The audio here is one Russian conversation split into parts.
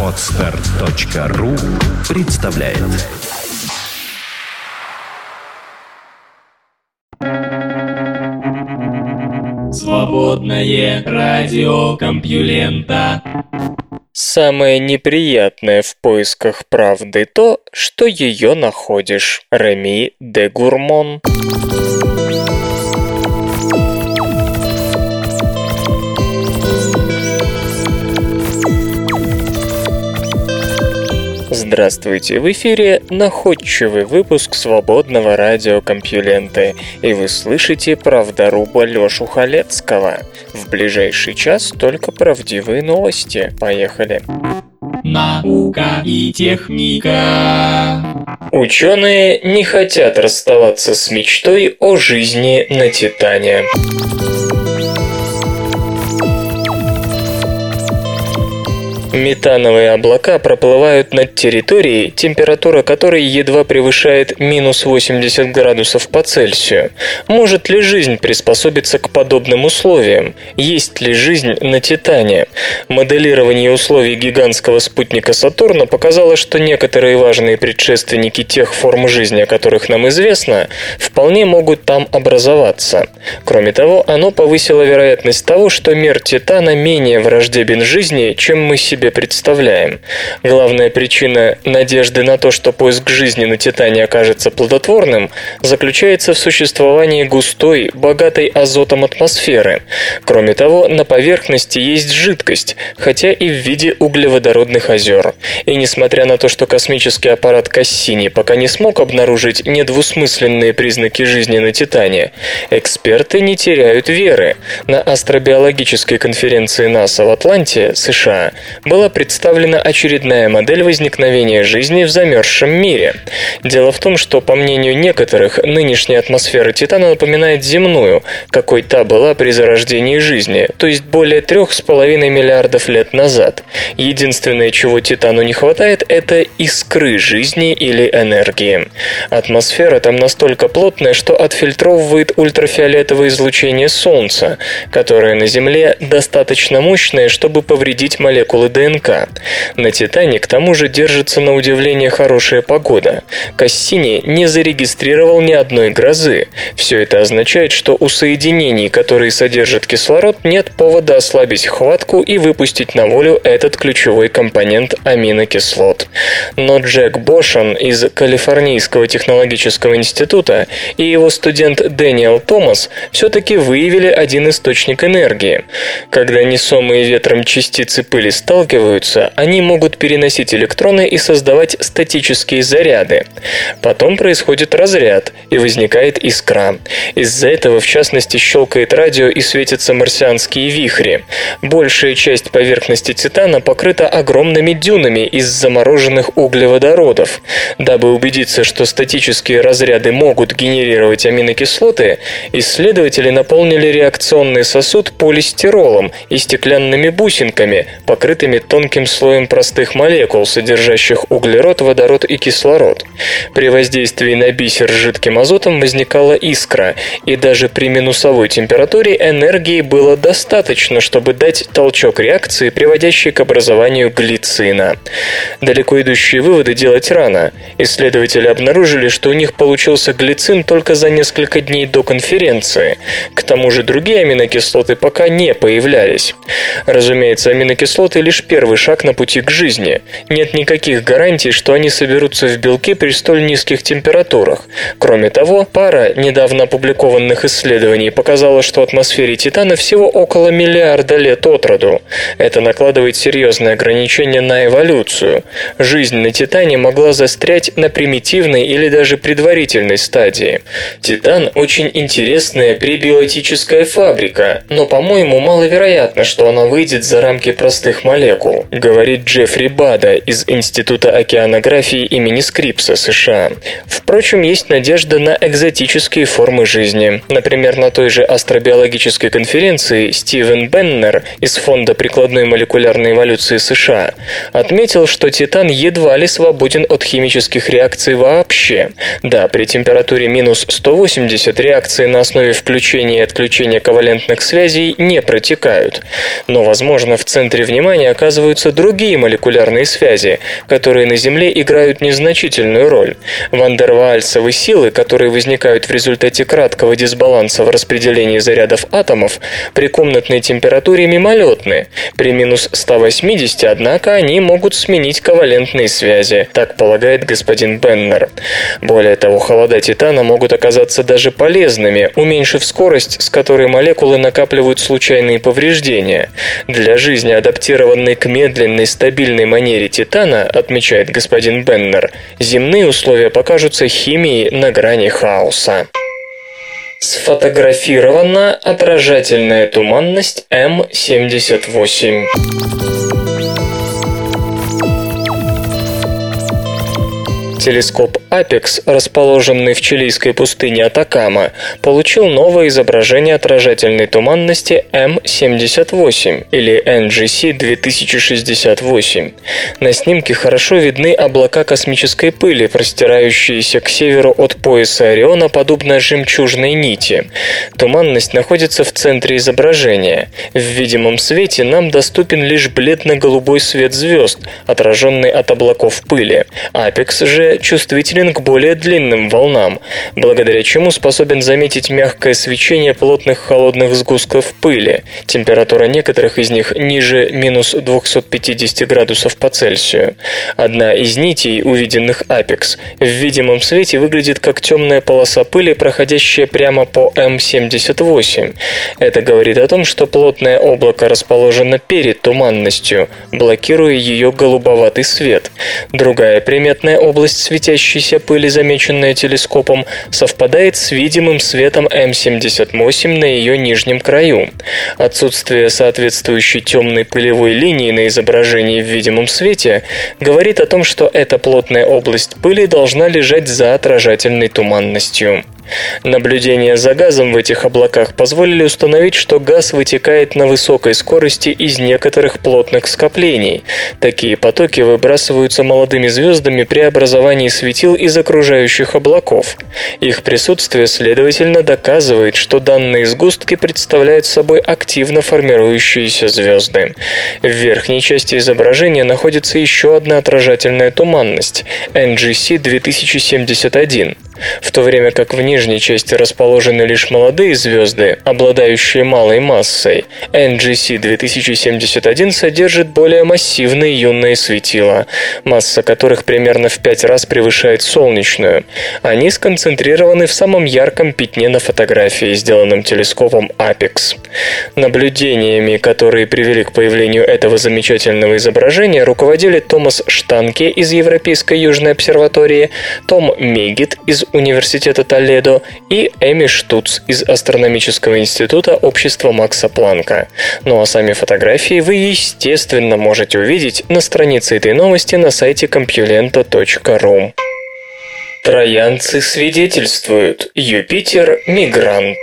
Отстар.ру представляет Свободное радио Компьюлента Самое неприятное в поисках правды то, что ее находишь. Реми де Гурмон. Здравствуйте, в эфире находчивый выпуск свободного радиокомпьюленты, и вы слышите правдоруба Лёшу Халецкого. В ближайший час только правдивые новости. Поехали. Наука и техника. Ученые не хотят расставаться с мечтой о жизни на Титане. Метановые облака проплывают над территорией, температура которой едва превышает минус 80 градусов по Цельсию. Может ли жизнь приспособиться к подобным условиям? Есть ли жизнь на Титане? Моделирование условий гигантского спутника Сатурна показало, что некоторые важные предшественники тех форм жизни, о которых нам известно, вполне могут там образоваться. Кроме того, оно повысило вероятность того, что мир Титана менее враждебен жизни, чем мы себе себе представляем. Главная причина надежды на то, что поиск жизни на Титане окажется плодотворным, заключается в существовании густой, богатой азотом атмосферы. Кроме того, на поверхности есть жидкость, хотя и в виде углеводородных озер. И несмотря на то, что космический аппарат Кассини пока не смог обнаружить недвусмысленные признаки жизни на Титане, эксперты не теряют веры. На астробиологической конференции НАСА в Атланте, США, была представлена очередная модель возникновения жизни в замерзшем мире. Дело в том, что, по мнению некоторых, нынешняя атмосфера Титана напоминает земную, какой та была при зарождении жизни, то есть более трех с половиной миллиардов лет назад. Единственное, чего Титану не хватает, это искры жизни или энергии. Атмосфера там настолько плотная, что отфильтровывает ультрафиолетовое излучение Солнца, которое на Земле достаточно мощное, чтобы повредить молекулы ДНК. На Титане к тому же держится на удивление хорошая погода. Кассини не зарегистрировал ни одной грозы. Все это означает, что у соединений, которые содержат кислород, нет повода ослабить хватку и выпустить на волю этот ключевой компонент аминокислот. Но Джек Бошан из Калифорнийского технологического института и его студент Дэниел Томас все-таки выявили один источник энергии. Когда несомые ветром частицы пыли сталкиваются, сталкиваются, они могут переносить электроны и создавать статические заряды. Потом происходит разряд, и возникает искра. Из-за этого, в частности, щелкает радио и светятся марсианские вихри. Большая часть поверхности Титана покрыта огромными дюнами из замороженных углеводородов. Дабы убедиться, что статические разряды могут генерировать аминокислоты, исследователи наполнили реакционный сосуд полистиролом и стеклянными бусинками, покрытыми тонким слоем простых молекул, содержащих углерод, водород и кислород. При воздействии на бисер с жидким азотом возникала искра, и даже при минусовой температуре энергии было достаточно, чтобы дать толчок реакции, приводящей к образованию глицина. Далеко идущие выводы делать рано. Исследователи обнаружили, что у них получился глицин только за несколько дней до конференции. К тому же другие аминокислоты пока не появлялись. Разумеется, аминокислоты лишь первый шаг на пути к жизни. Нет никаких гарантий, что они соберутся в белке при столь низких температурах. Кроме того, пара недавно опубликованных исследований показала, что атмосфере Титана всего около миллиарда лет от роду. Это накладывает серьезные ограничения на эволюцию. Жизнь на Титане могла застрять на примитивной или даже предварительной стадии. Титан – очень интересная пребиотическая фабрика, но, по-моему, маловероятно, что она выйдет за рамки простых молекул молекул, говорит Джеффри Бада из Института океанографии имени Скрипса, США. Впрочем, есть надежда на экзотические формы жизни. Например, на той же астробиологической конференции Стивен Беннер из Фонда прикладной молекулярной эволюции США отметил, что Титан едва ли свободен от химических реакций вообще. Да, при температуре минус 180 реакции на основе включения и отключения ковалентных связей не протекают. Но, возможно, в центре внимания оказываются другие молекулярные связи, которые на Земле играют незначительную роль. Вандерваальсовы силы, которые возникают в результате краткого дисбаланса в распределении зарядов атомов, при комнатной температуре мимолетны. При минус 180, однако, они могут сменить ковалентные связи, так полагает господин Беннер. Более того, холода Титана могут оказаться даже полезными, уменьшив скорость, с которой молекулы накапливают случайные повреждения. Для жизни, адаптированной к медленной, стабильной манере Титана, отмечает господин Беннер, земные условия покажутся химией на грани хаоса. Сфотографирована отражательная туманность М78. Телескоп Apex, расположенный в чилийской пустыне Атакама, получил новое изображение отражательной туманности М78 или NGC 2068. На снимке хорошо видны облака космической пыли, простирающиеся к северу от пояса Ориона, подобно жемчужной нити. Туманность находится в центре изображения. В видимом свете нам доступен лишь бледно-голубой свет звезд, отраженный от облаков пыли. Apex же чувствителен к более длинным волнам, благодаря чему способен заметить мягкое свечение плотных холодных сгустков пыли. Температура некоторых из них ниже минус 250 градусов по Цельсию. Одна из нитей, увиденных Апекс, в видимом свете выглядит как темная полоса пыли, проходящая прямо по М78. Это говорит о том, что плотное облако расположено перед туманностью, блокируя ее голубоватый свет. Другая приметная область светящейся пыли, замеченная телескопом, совпадает с видимым светом М78 на ее нижнем краю. Отсутствие соответствующей темной пылевой линии на изображении в видимом свете говорит о том, что эта плотная область пыли должна лежать за отражательной туманностью. Наблюдения за газом в этих облаках позволили установить, что газ вытекает на высокой скорости из некоторых плотных скоплений. Такие потоки выбрасываются молодыми звездами при образовании светил из окружающих облаков. Их присутствие, следовательно, доказывает, что данные сгустки представляют собой активно формирующиеся звезды. В верхней части изображения находится еще одна отражательная туманность – NGC 2071 в то время как в нижней части расположены лишь молодые звезды, обладающие малой массой. NGC 2071 содержит более массивные юные светила, масса которых примерно в пять раз превышает солнечную. Они сконцентрированы в самом ярком пятне на фотографии, сделанном телескопом Apex. Наблюдениями, которые привели к появлению этого замечательного изображения, руководили Томас Штанке из Европейской Южной обсерватории, Том Мегит из Университета Толедо и Эми Штуц из Астрономического института Общества Макса Планка. Ну а сами фотографии вы, естественно, можете увидеть на странице этой новости на сайте compulento.ru. Троянцы свидетельствуют. Юпитер – мигрант.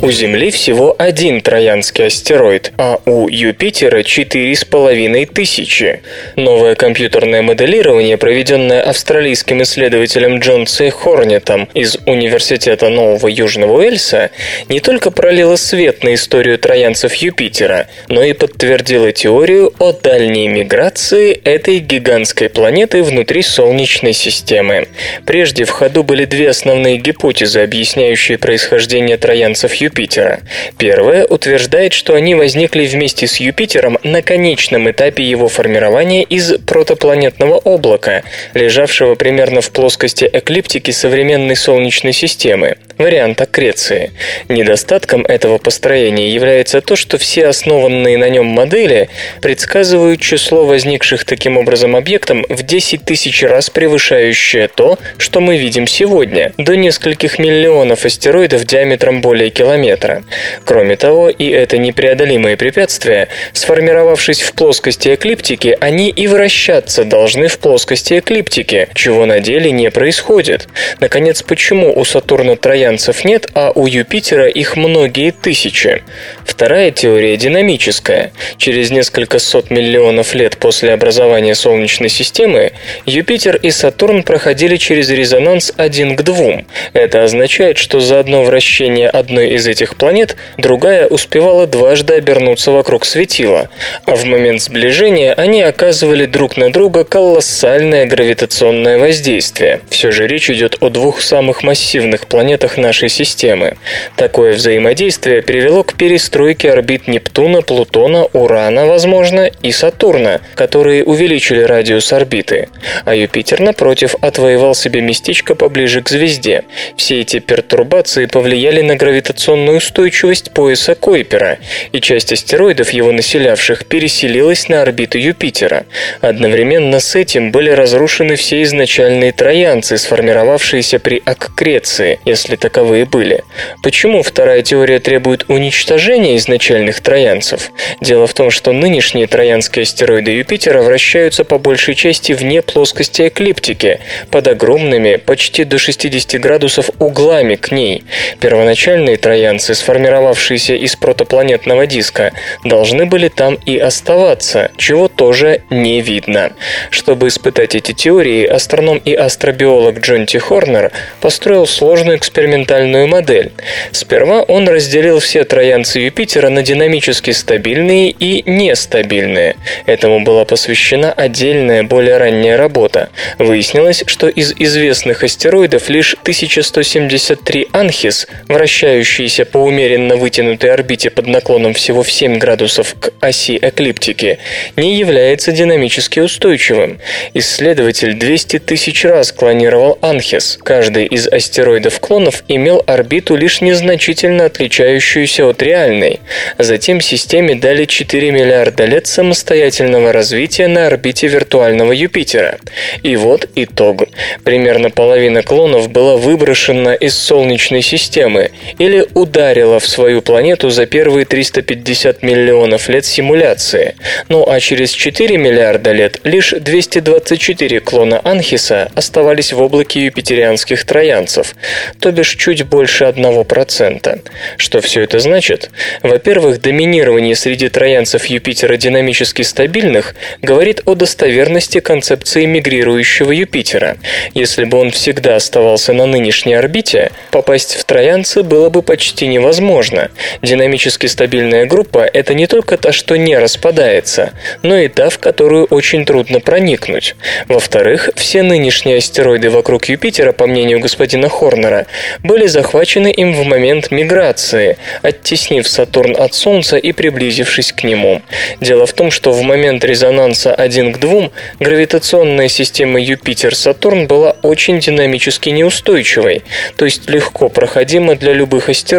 У Земли всего один троянский астероид, а у Юпитера четыре с половиной тысячи. Новое компьютерное моделирование, проведенное австралийским исследователем Джон Ц. Хорнетом из Университета Нового Южного Уэльса, не только пролило свет на историю троянцев Юпитера, но и подтвердило теорию о дальней миграции этой гигантской планеты внутри Солнечной системы. Прежде в ходу были две основные гипотезы, объясняющие происхождение троянцев Юпитера Юпитера. Первая утверждает, что они возникли вместе с Юпитером на конечном этапе его формирования из протопланетного облака, лежавшего примерно в плоскости эклиптики современной Солнечной системы, вариант аккреции. Недостатком этого построения является то, что все основанные на нем модели предсказывают число возникших таким образом объектом в 10 тысяч раз превышающее то, что мы видим сегодня, до нескольких миллионов астероидов диаметром более километра километра. Кроме того, и это непреодолимое препятствие, сформировавшись в плоскости эклиптики, они и вращаться должны в плоскости эклиптики, чего на деле не происходит. Наконец, почему у Сатурна троянцев нет, а у Юпитера их многие тысячи? Вторая теория динамическая. Через несколько сот миллионов лет после образования Солнечной системы Юпитер и Сатурн проходили через резонанс один к двум. Это означает, что за одно вращение одной из этих планет другая успевала дважды обернуться вокруг светила, а в момент сближения они оказывали друг на друга колоссальное гравитационное воздействие. Все же речь идет о двух самых массивных планетах нашей системы. Такое взаимодействие привело к перестройке орбит Нептуна, Плутона, Урана, возможно, и Сатурна, которые увеличили радиус орбиты. А Юпитер, напротив, отвоевал себе местечко поближе к звезде. Все эти пертурбации повлияли на гравитационную устойчивость пояса Койпера, и часть астероидов, его населявших, переселилась на орбиту Юпитера. Одновременно с этим были разрушены все изначальные троянцы, сформировавшиеся при аккреции, если таковые были. Почему вторая теория требует уничтожения изначальных троянцев? Дело в том, что нынешние троянские астероиды Юпитера вращаются по большей части вне плоскости эклиптики, под огромными, почти до 60 градусов углами к ней. Первоначальные троянцы, сформировавшиеся из протопланетного диска, должны были там и оставаться, чего тоже не видно. Чтобы испытать эти теории, астроном и астробиолог Джон Ти Хорнер построил сложную экспериментальную модель. Сперва он разделил все троянцы Юпитера на динамически стабильные и нестабильные. Этому была посвящена отдельная, более ранняя работа. Выяснилось, что из известных астероидов лишь 1173 Анхис, вращающиеся по умеренно вытянутой орбите под наклоном всего в 7 градусов к оси эклиптики, не является динамически устойчивым. Исследователь 200 тысяч раз клонировал Анхис. Каждый из астероидов-клонов имел орбиту лишь незначительно отличающуюся от реальной. Затем системе дали 4 миллиарда лет самостоятельного развития на орбите виртуального Юпитера. И вот итог. Примерно половина клонов была выброшена из Солнечной системы или ударила в свою планету за первые 350 миллионов лет симуляции. Ну а через 4 миллиарда лет лишь 224 клона Анхиса оставались в облаке юпитерианских троянцев, то бишь чуть больше 1%. Что все это значит? Во-первых, доминирование среди троянцев Юпитера динамически стабильных говорит о достоверности концепции мигрирующего Юпитера. Если бы он всегда оставался на нынешней орбите, попасть в троянцы было бы почти невозможно. Динамически стабильная группа – это не только та, что не распадается, но и та, в которую очень трудно проникнуть. Во-вторых, все нынешние астероиды вокруг Юпитера, по мнению господина Хорнера, были захвачены им в момент миграции, оттеснив Сатурн от Солнца и приблизившись к нему. Дело в том, что в момент резонанса 1 к 2 гравитационная система Юпитер-Сатурн была очень динамически неустойчивой, то есть легко проходима для любых астероидов.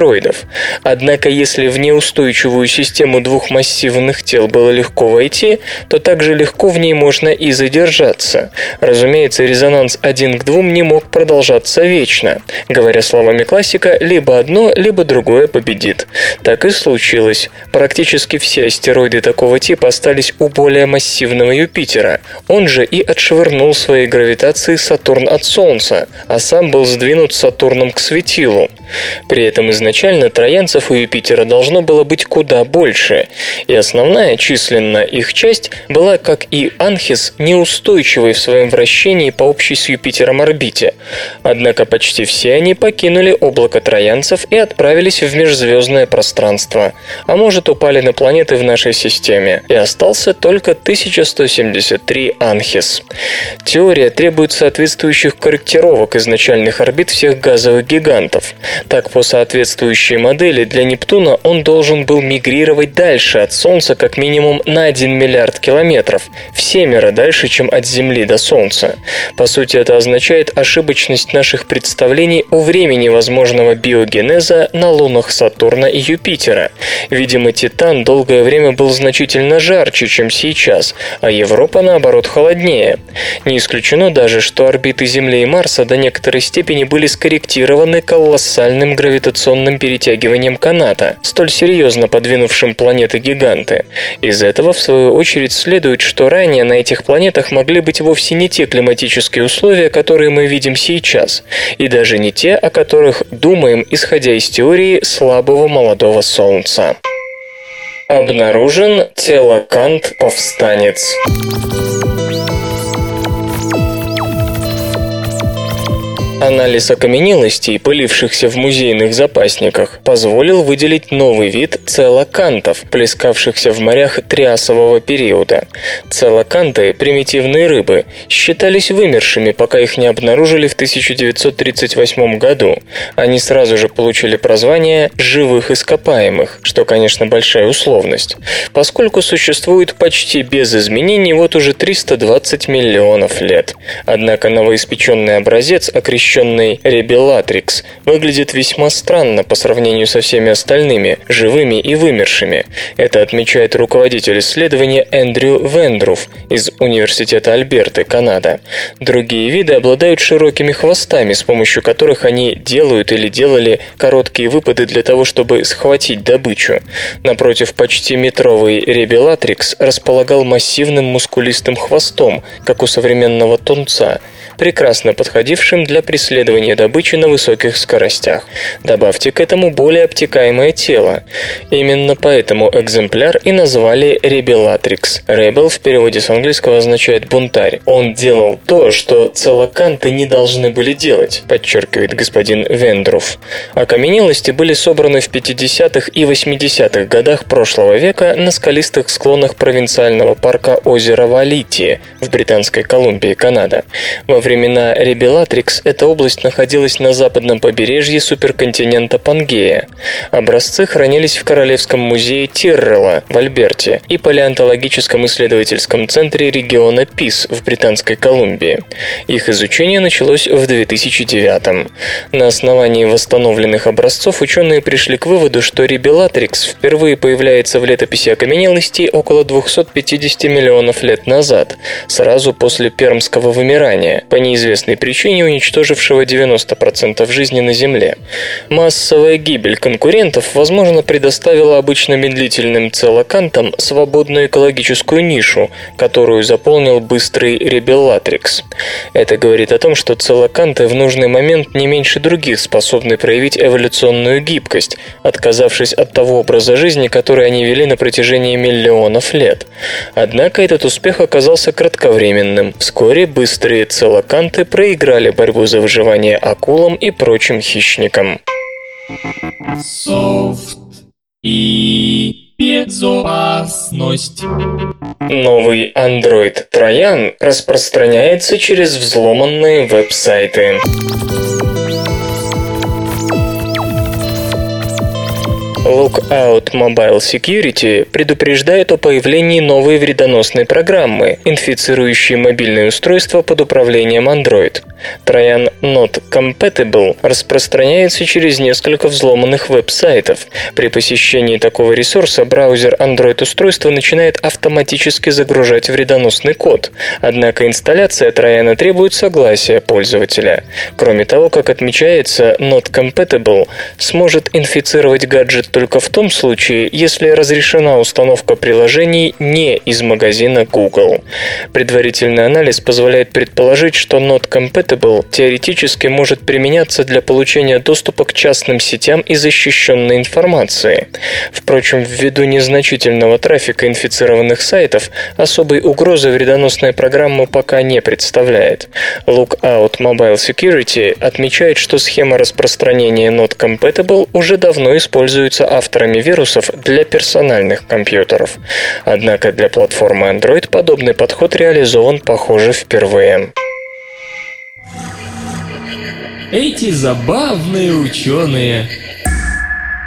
Однако, если в неустойчивую систему двух массивных тел было легко войти, то также легко в ней можно и задержаться. Разумеется, резонанс 1 к 2 не мог продолжаться вечно. Говоря словами классика, либо одно, либо другое победит. Так и случилось. Практически все астероиды такого типа остались у более массивного Юпитера. Он же и отшвырнул своей гравитацией Сатурн от Солнца, а сам был сдвинут Сатурном к светилу. При этом изначально троянцев у Юпитера должно было быть куда больше, и основная численная их часть была, как и Анхис, неустойчивой в своем вращении по общей с Юпитером орбите. Однако почти все они покинули облако троянцев и отправились в межзвездное пространство, а может упали на планеты в нашей системе, и остался только 1173 Анхис. Теория требует соответствующих корректировок изначальных орбит всех газовых гигантов. Так, по соответствующей модели для Нептуна он должен был мигрировать дальше от Солнца как минимум на 1 миллиард километров, в семеро дальше, чем от Земли до Солнца. По сути, это означает ошибочность наших представлений о времени возможного биогенеза на лунах Сатурна и Юпитера. Видимо, Титан долгое время был значительно жарче, чем сейчас, а Европа, наоборот, холоднее. Не исключено даже, что орбиты Земли и Марса до некоторой степени были скорректированы колоссальным гравитационным искусственным перетягиванием каната, столь серьезно подвинувшим планеты-гиганты. Из этого, в свою очередь, следует, что ранее на этих планетах могли быть вовсе не те климатические условия, которые мы видим сейчас, и даже не те, о которых думаем, исходя из теории слабого молодого Солнца. Обнаружен телокант-повстанец. Анализ окаменелостей, пылившихся в музейных запасниках, позволил выделить новый вид целокантов, плескавшихся в морях триасового периода. Целоканты, примитивные рыбы, считались вымершими, пока их не обнаружили в 1938 году. Они сразу же получили прозвание «живых ископаемых», что, конечно, большая условность, поскольку существуют почти без изменений вот уже 320 миллионов лет. Однако новоиспеченный образец окрещен посвященный Ребелатрикс, выглядит весьма странно по сравнению со всеми остальными, живыми и вымершими. Это отмечает руководитель исследования Эндрю Вендруф из Университета Альберты, Канада. Другие виды обладают широкими хвостами, с помощью которых они делают или делали короткие выпады для того, чтобы схватить добычу. Напротив, почти метровый Ребелатрикс располагал массивным мускулистым хвостом, как у современного тунца – прекрасно подходившим для преследования добычи на высоких скоростях. Добавьте к этому более обтекаемое тело. Именно поэтому экземпляр и назвали Ребелатрикс. Ребел в переводе с английского означает «бунтарь». Он делал то, что целоканты не должны были делать, подчеркивает господин Вендруф. Окаменелости были собраны в 50-х и 80-х годах прошлого века на скалистых склонах провинциального парка озера Валити в Британской Колумбии, Канада. Во времена Ребелатрикс эта область находилась на западном побережье суперконтинента Пангея. Образцы хранились в Королевском музее Тиррелла в Альберте и палеонтологическом исследовательском центре региона ПИС в Британской Колумбии. Их изучение началось в 2009 На основании восстановленных образцов ученые пришли к выводу, что Ребелатрикс впервые появляется в летописи окаменелостей около 250 миллионов лет назад, сразу после пермского вымирания, по неизвестной причине уничтожившего 90% жизни на Земле. Массовая гибель конкурентов, возможно, предоставила обычно медлительным целокантам свободную экологическую нишу, которую заполнил быстрый ребеллатрикс. Это говорит о том, что целоканты в нужный момент не меньше других способны проявить эволюционную гибкость, отказавшись от того образа жизни, который они вели на протяжении миллионов лет. Однако этот успех оказался кратковременным. Вскоре быстрые целоканты Лаканты проиграли борьбу за выживание акулам и прочим хищникам. Софт и безопасность. Новый Android Троян распространяется через взломанные веб-сайты. Lookout Mobile Security предупреждает о появлении новой вредоносной программы, инфицирующей мобильные устройства под управлением Android. Троян Not Compatible распространяется через несколько взломанных веб-сайтов. При посещении такого ресурса браузер Android-устройства начинает автоматически загружать вредоносный код. Однако инсталляция Трояна требует согласия пользователя. Кроме того, как отмечается, Not Compatible сможет инфицировать гаджет только в том случае, если разрешена установка приложений не из магазина Google. Предварительный анализ позволяет предположить, что Not Compatible теоретически может применяться для получения доступа к частным сетям и защищенной информации. Впрочем, ввиду незначительного трафика инфицированных сайтов, особой угрозы вредоносная программа пока не представляет. Lookout Mobile Security отмечает, что схема распространения Not Compatible уже давно используется авторами вирусов для персональных компьютеров. Однако для платформы Android подобный подход реализован, похоже, впервые. Эти забавные ученые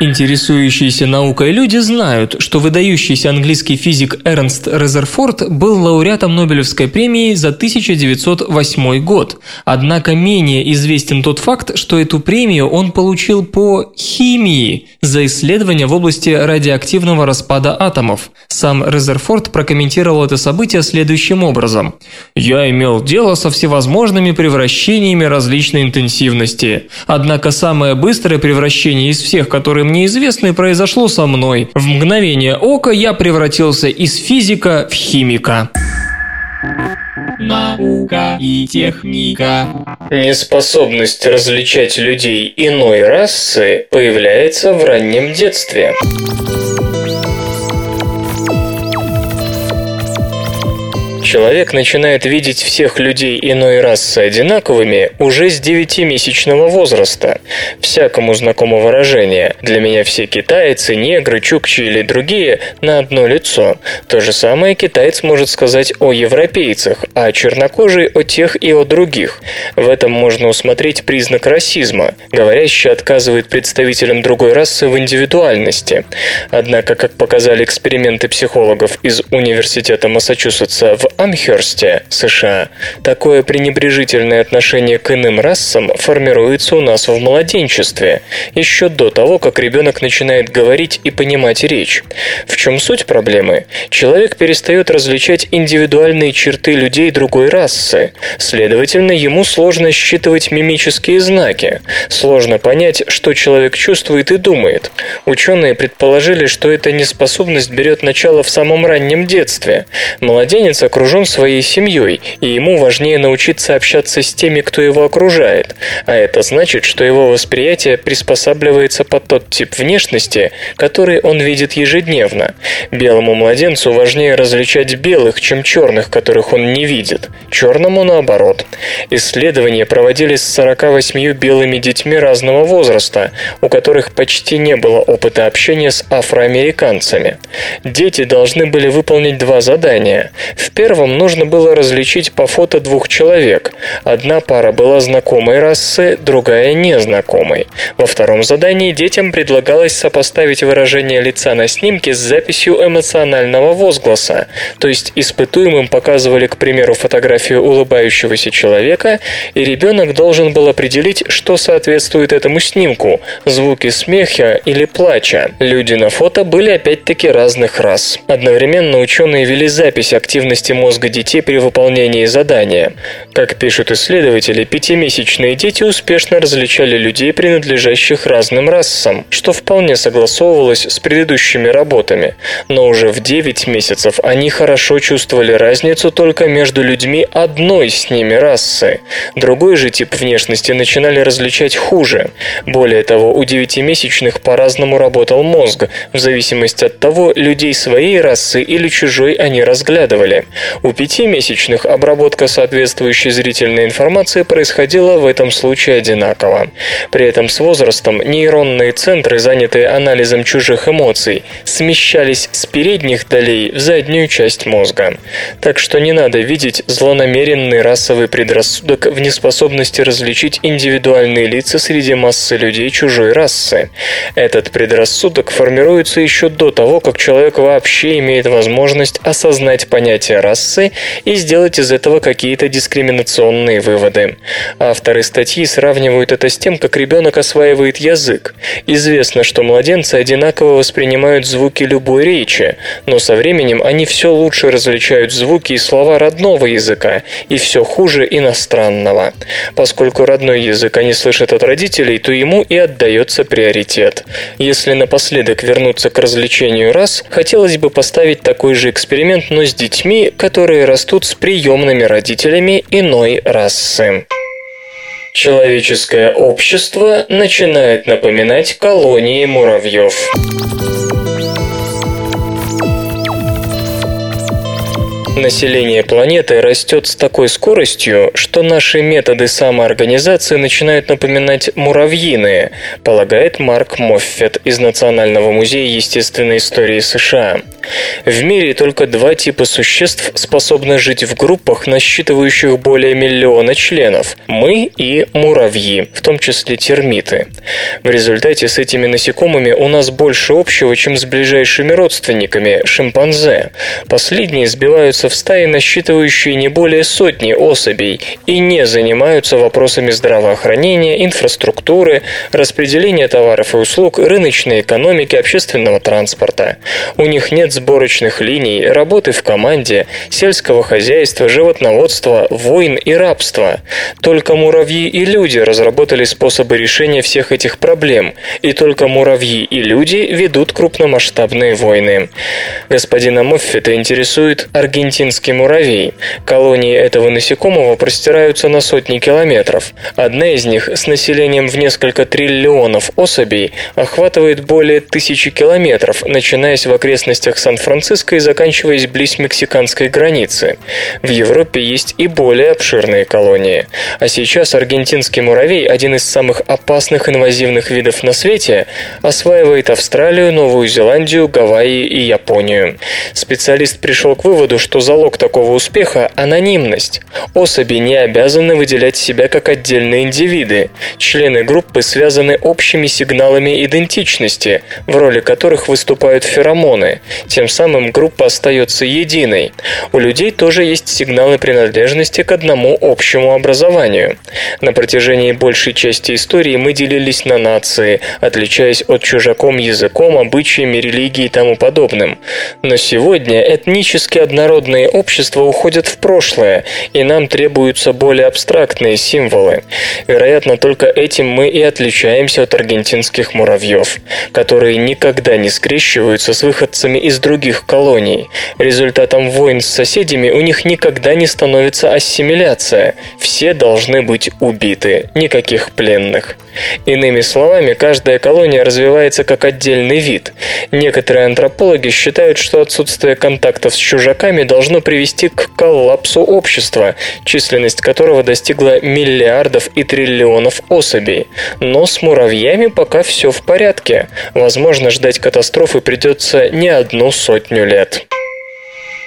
Интересующиеся наукой люди знают, что выдающийся английский физик Эрнст Резерфорд был лауреатом Нобелевской премии за 1908 год. Однако менее известен тот факт, что эту премию он получил по химии за исследования в области радиоактивного распада атомов. Сам Резерфорд прокомментировал это событие следующим образом. «Я имел дело со всевозможными превращениями различной интенсивности. Однако самое быстрое превращение из всех, которые известны, произошло со мной. В мгновение ока я превратился из физика в химика». Наука и техника. Неспособность различать людей иной расы появляется в раннем детстве. Человек начинает видеть всех людей иной расы одинаковыми уже с 9-месячного возраста. Всякому знакомо выражение «для меня все китайцы, негры, чукчи или другие на одно лицо». То же самое китаец может сказать о европейцах, а чернокожий о тех и о других. В этом можно усмотреть признак расизма. Говорящий отказывает представителям другой расы в индивидуальности. Однако, как показали эксперименты психологов из Университета Массачусетса в Амхерсте, США, такое пренебрежительное отношение к иным расам формируется у нас в младенчестве, еще до того, как ребенок начинает говорить и понимать речь. В чем суть проблемы? Человек перестает различать индивидуальные черты людей другой расы. Следовательно, ему сложно считывать мимические знаки. Сложно понять, что человек чувствует и думает. Ученые предположили, что эта неспособность берет начало в самом раннем детстве. Младенец окружен окружен своей семьей, и ему важнее научиться общаться с теми, кто его окружает. А это значит, что его восприятие приспосабливается под тот тип внешности, который он видит ежедневно. Белому младенцу важнее различать белых, чем черных, которых он не видит. Черному наоборот. Исследования проводились с 48 белыми детьми разного возраста, у которых почти не было опыта общения с афроамериканцами. Дети должны были выполнить два задания. В первом первом нужно было различить по фото двух человек. Одна пара была знакомой расы, другая незнакомой. Во втором задании детям предлагалось сопоставить выражение лица на снимке с записью эмоционального возгласа. То есть испытуемым показывали, к примеру, фотографию улыбающегося человека, и ребенок должен был определить, что соответствует этому снимку – звуки смеха или плача. Люди на фото были опять-таки разных рас. Одновременно ученые вели запись активности мозга детей при выполнении задания. Как пишут исследователи, пятимесячные дети успешно различали людей, принадлежащих разным расам, что вполне согласовывалось с предыдущими работами. Но уже в 9 месяцев они хорошо чувствовали разницу только между людьми одной с ними расы. Другой же тип внешности начинали различать хуже. Более того, у девятимесячных по-разному работал мозг, в зависимости от того, людей своей расы или чужой они разглядывали. У пятимесячных обработка соответствующей зрительной информации происходила в этом случае одинаково. При этом с возрастом нейронные центры, занятые анализом чужих эмоций, смещались с передних долей в заднюю часть мозга. Так что не надо видеть злонамеренный расовый предрассудок в неспособности различить индивидуальные лица среди массы людей чужой расы. Этот предрассудок формируется еще до того, как человек вообще имеет возможность осознать понятие расы расы и сделать из этого какие-то дискриминационные выводы. Авторы статьи сравнивают это с тем, как ребенок осваивает язык. Известно, что младенцы одинаково воспринимают звуки любой речи, но со временем они все лучше различают звуки и слова родного языка и все хуже иностранного. Поскольку родной язык они слышат от родителей, то ему и отдается приоритет. Если напоследок вернуться к развлечению раз, хотелось бы поставить такой же эксперимент, но с детьми, которые растут с приемными родителями иной расы. Человеческое общество начинает напоминать колонии муравьев. Население планеты растет с такой скоростью, что наши методы самоорганизации начинают напоминать муравьиные, полагает Марк Моффет из Национального музея естественной истории США. В мире только два типа существ способны жить в группах, насчитывающих более миллиона членов – мы и муравьи, в том числе термиты. В результате с этими насекомыми у нас больше общего, чем с ближайшими родственниками – шимпанзе. Последние сбиваются находятся в стае, насчитывающей не более сотни особей и не занимаются вопросами здравоохранения, инфраструктуры, распределения товаров и услуг, рыночной экономики, общественного транспорта. У них нет сборочных линий, работы в команде, сельского хозяйства, животноводства, войн и рабства. Только муравьи и люди разработали способы решения всех этих проблем, и только муравьи и люди ведут крупномасштабные войны. Господина Моффета интересует аргентинский муравей. Колонии этого насекомого простираются на сотни километров. Одна из них с населением в несколько триллионов особей охватывает более тысячи километров, начинаясь в окрестностях Сан-Франциско и заканчиваясь близ мексиканской границы. В Европе есть и более обширные колонии. А сейчас аргентинский муравей, один из самых опасных инвазивных видов на свете, осваивает Австралию, Новую Зеландию, Гавайи и Японию. Специалист пришел к выводу, что залог такого успеха – анонимность. Особи не обязаны выделять себя как отдельные индивиды. Члены группы связаны общими сигналами идентичности, в роли которых выступают феромоны. Тем самым группа остается единой. У людей тоже есть сигналы принадлежности к одному общему образованию. На протяжении большей части истории мы делились на нации, отличаясь от чужаком языком, обычаями, религией и тому подобным. Но сегодня этнически однородные общества уходят в прошлое, и нам требуются более абстрактные символы. Вероятно, только этим мы и отличаемся от аргентинских муравьев, которые никогда не скрещиваются с выходцами из других колоний. Результатом войн с соседями у них никогда не становится ассимиляция. Все должны быть убиты, никаких пленных. Иными словами, каждая колония развивается как отдельный вид. Некоторые антропологи считают, что отсутствие контактов с чужаками должно привести к коллапсу общества, численность которого достигла миллиардов и триллионов особей. Но с муравьями пока все в порядке. Возможно, ждать катастрофы придется не одну сотню лет.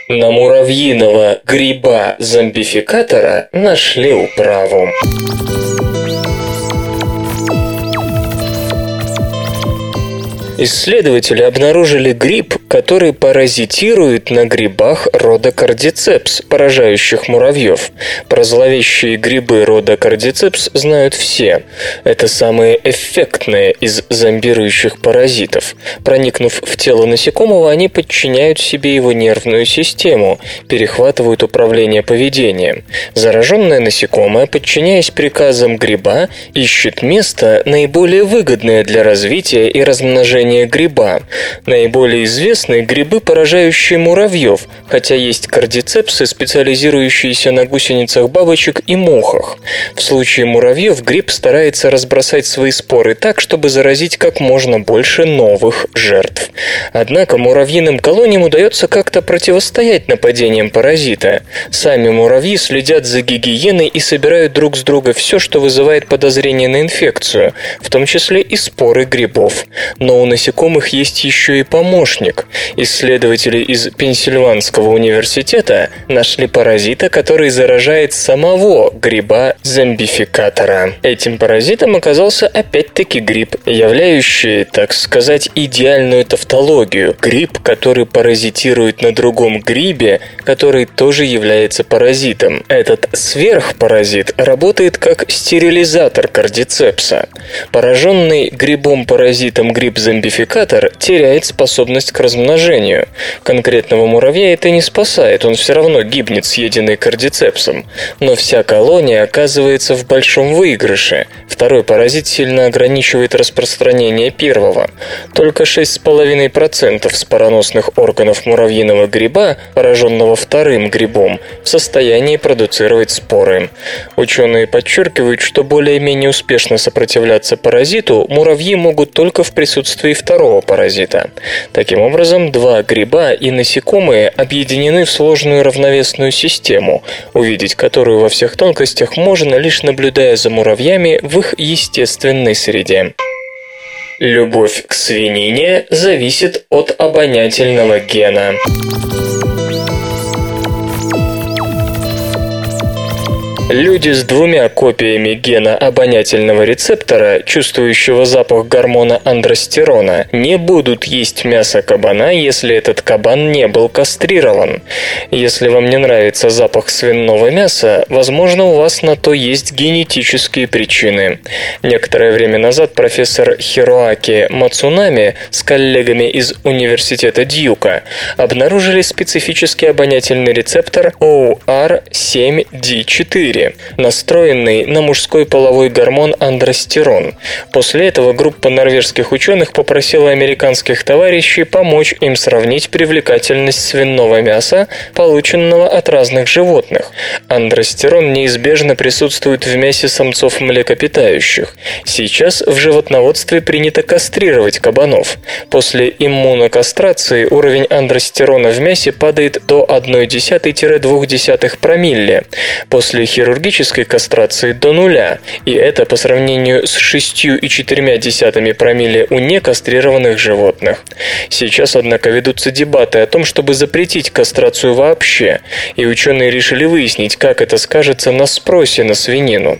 На муравьиного гриба-зомбификатора нашли управу. Исследователи обнаружили гриб, который паразитирует на грибах рода кардицепс, поражающих муравьев. Про зловещие грибы рода кардицепс знают все. Это самые эффектные из зомбирующих паразитов. Проникнув в тело насекомого, они подчиняют себе его нервную систему, перехватывают управление поведением. Зараженное насекомое, подчиняясь приказам гриба, ищет место, наиболее выгодное для развития и размножения поражения гриба. Наиболее известны грибы, поражающие муравьев, хотя есть кардицепсы, специализирующиеся на гусеницах бабочек и мухах. В случае муравьев гриб старается разбросать свои споры так, чтобы заразить как можно больше новых жертв. Однако муравьиным колониям удается как-то противостоять нападениям паразита. Сами муравьи следят за гигиеной и собирают друг с друга все, что вызывает подозрение на инфекцию, в том числе и споры грибов. Но у насекомых есть еще и помощник. Исследователи из Пенсильванского университета нашли паразита, который заражает самого гриба-зомбификатора. Этим паразитом оказался опять-таки гриб, являющий, так сказать, идеальную тавтологию. Гриб, который паразитирует на другом грибе, который тоже является паразитом. Этот сверхпаразит работает как стерилизатор кардицепса. Пораженный грибом-паразитом гриб-зомбификатор модификатор теряет способность к размножению. Конкретного муравья это не спасает, он все равно гибнет съеденный кардицепсом. Но вся колония оказывается в большом выигрыше. Второй паразит сильно ограничивает распространение первого. Только 6,5% спороносных органов муравьиного гриба, пораженного вторым грибом, в состоянии продуцировать споры. Ученые подчеркивают, что более-менее успешно сопротивляться паразиту муравьи могут только в присутствии второго паразита. Таким образом, два гриба и насекомые объединены в сложную равновесную систему, увидеть которую во всех тонкостях можно лишь наблюдая за муравьями в их естественной среде. Любовь к свинине зависит от обонятельного гена. Люди с двумя копиями гена обонятельного рецептора, чувствующего запах гормона андростерона, не будут есть мясо кабана, если этот кабан не был кастрирован. Если вам не нравится запах свиного мяса, возможно, у вас на то есть генетические причины. Некоторое время назад профессор Хироаки Мацунами с коллегами из университета Дьюка обнаружили специфический обонятельный рецептор OR7D4, настроенный на мужской половой гормон андростерон. После этого группа норвежских ученых попросила американских товарищей помочь им сравнить привлекательность свиного мяса, полученного от разных животных. Андростерон неизбежно присутствует в мясе самцов млекопитающих. Сейчас в животноводстве принято кастрировать кабанов. После иммунокастрации уровень андростерона в мясе падает до 1,1-2 промилле, после хирургической кастрации до нуля, и это по сравнению с 6,4 промилле у некастрированных животных. Сейчас, однако, ведутся дебаты о том, чтобы запретить кастрацию вообще, и ученые решили выяснить, как это скажется на спросе на свинину.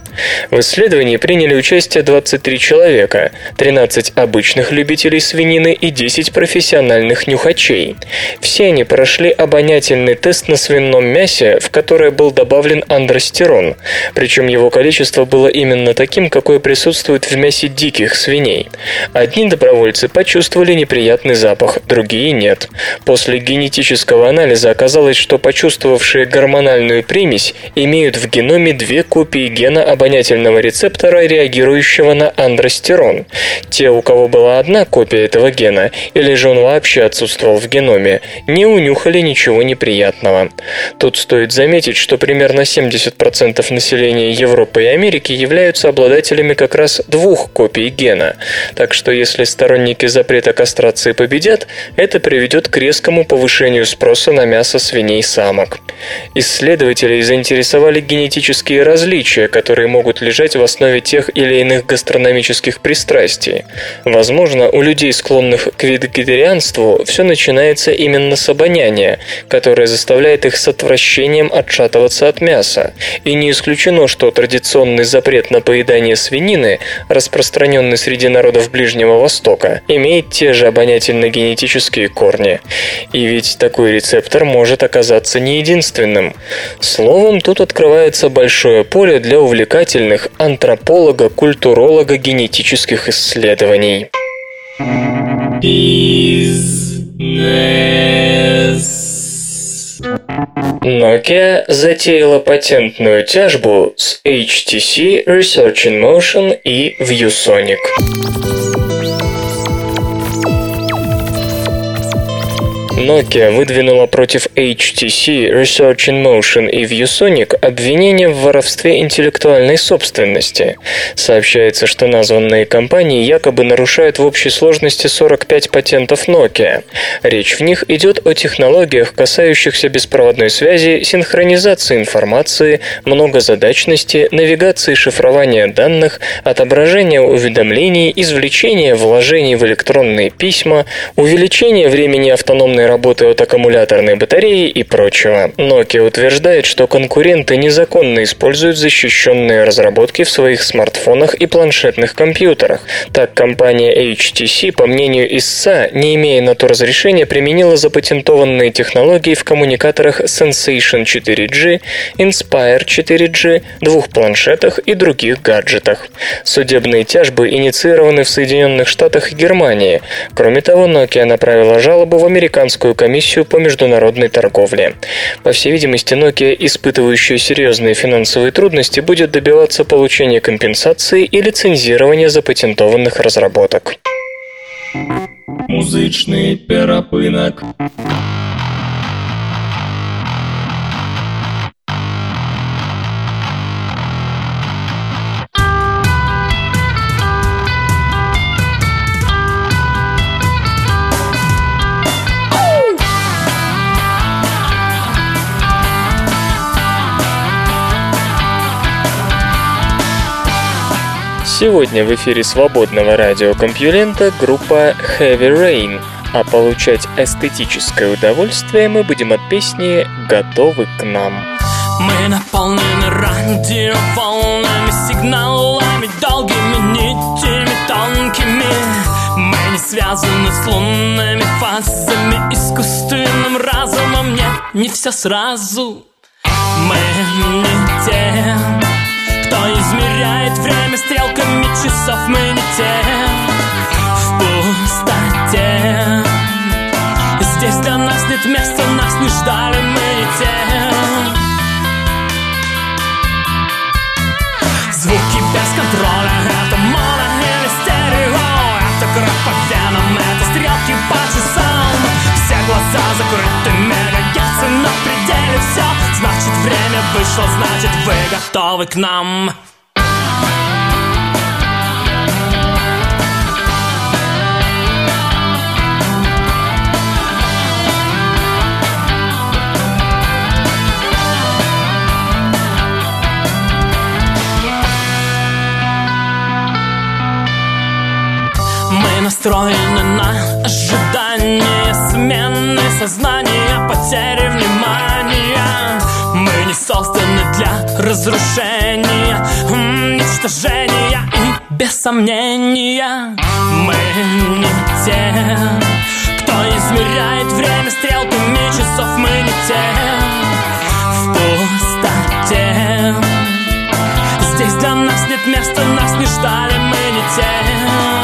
В исследовании приняли участие 23 человека, 13 обычных любителей свинины и 10 профессиональных нюхачей. Все они прошли обонятельный тест на свином мясе, в которое был добавлен андростерон, причем его количество было именно таким, какое присутствует в мясе диких свиней. Одни добровольцы почувствовали неприятный запах, другие нет. После генетического анализа оказалось, что почувствовавшие гормональную примесь имеют в геноме две копии гена обонятельного рецептора, реагирующего на андростерон. Те, у кого была одна копия этого гена, или же он вообще отсутствовал в геноме, не унюхали ничего неприятного. Тут стоит заметить, что примерно 70% населения Европы и Америки являются обладателями как раз двух копий гена. Так что если сторонники запрета кастрации победят, это приведет к резкому повышению спроса на мясо свиней самок. Исследователей заинтересовали генетические различия, которые могут лежать в основе тех или иных гастрономических пристрастий. Возможно, у людей, склонных к вегетарианству, все начинается именно с обоняния, которое заставляет их с отвращением отшатываться от мяса. И не исключено, что традиционный запрет на поедание свинины, распространенный среди народов Ближнего Востока, имеет те же обонятельно-генетические корни. И ведь такой рецептор может оказаться не единственным. Словом, тут открывается большое поле для увлекательных антрополого-культуролого-генетических исследований. Nokia затеяла патентную тяжбу с HTC Research in Motion и ViewSonic. Nokia выдвинула против HTC, Research in Motion и ViewSonic обвинения в воровстве интеллектуальной собственности. Сообщается, что названные компании якобы нарушают в общей сложности 45 патентов Nokia. Речь в них идет о технологиях, касающихся беспроводной связи, синхронизации информации, многозадачности, навигации шифрования данных, отображения уведомлений, извлечения вложений в электронные письма, увеличения времени автономной работы от аккумуляторной батареи и прочего. Nokia утверждает, что конкуренты незаконно используют защищенные разработки в своих смартфонах и планшетных компьютерах. Так, компания HTC, по мнению истца, не имея на то разрешения, применила запатентованные технологии в коммуникаторах Sensation 4G, Inspire 4G, двух планшетах и других гаджетах. Судебные тяжбы инициированы в Соединенных Штатах и Германии. Кроме того, Nokia направила жалобу в американскую Американскую комиссию по международной торговле. По всей видимости, Nokia, испытывающая серьезные финансовые трудности, будет добиваться получения компенсации и лицензирования запатентованных разработок. Музычный перапынок. Сегодня в эфире свободного радиокомпьюлента группа Heavy Rain, а получать эстетическое удовольствие мы будем от песни «Готовы к нам». Мы наполнены радиоволнами, сигналами, долгими нитями тонкими. Мы не связаны с лунными фазами, искусственным разумом. Нет, не все сразу. Мы не те, кто измеряет время стрелками часов. Мы не те в пустоте. Здесь для нас нет места, нас не ждали, мы не те. Звуки без контроля Это моно или стерео Это кровь по венам Это стрелки по часам Все глаза пределе Все, значит время вышло Значит вы готовы к нам. Настроены на ожидание смены сознания, потери внимания. Мы не созданы для разрушения, уничтожения и без сомнения. Мы не те, кто измеряет время стрелками часов. Мы не те в пустоте. Здесь для нас нет места, нас не ждали, мы не те.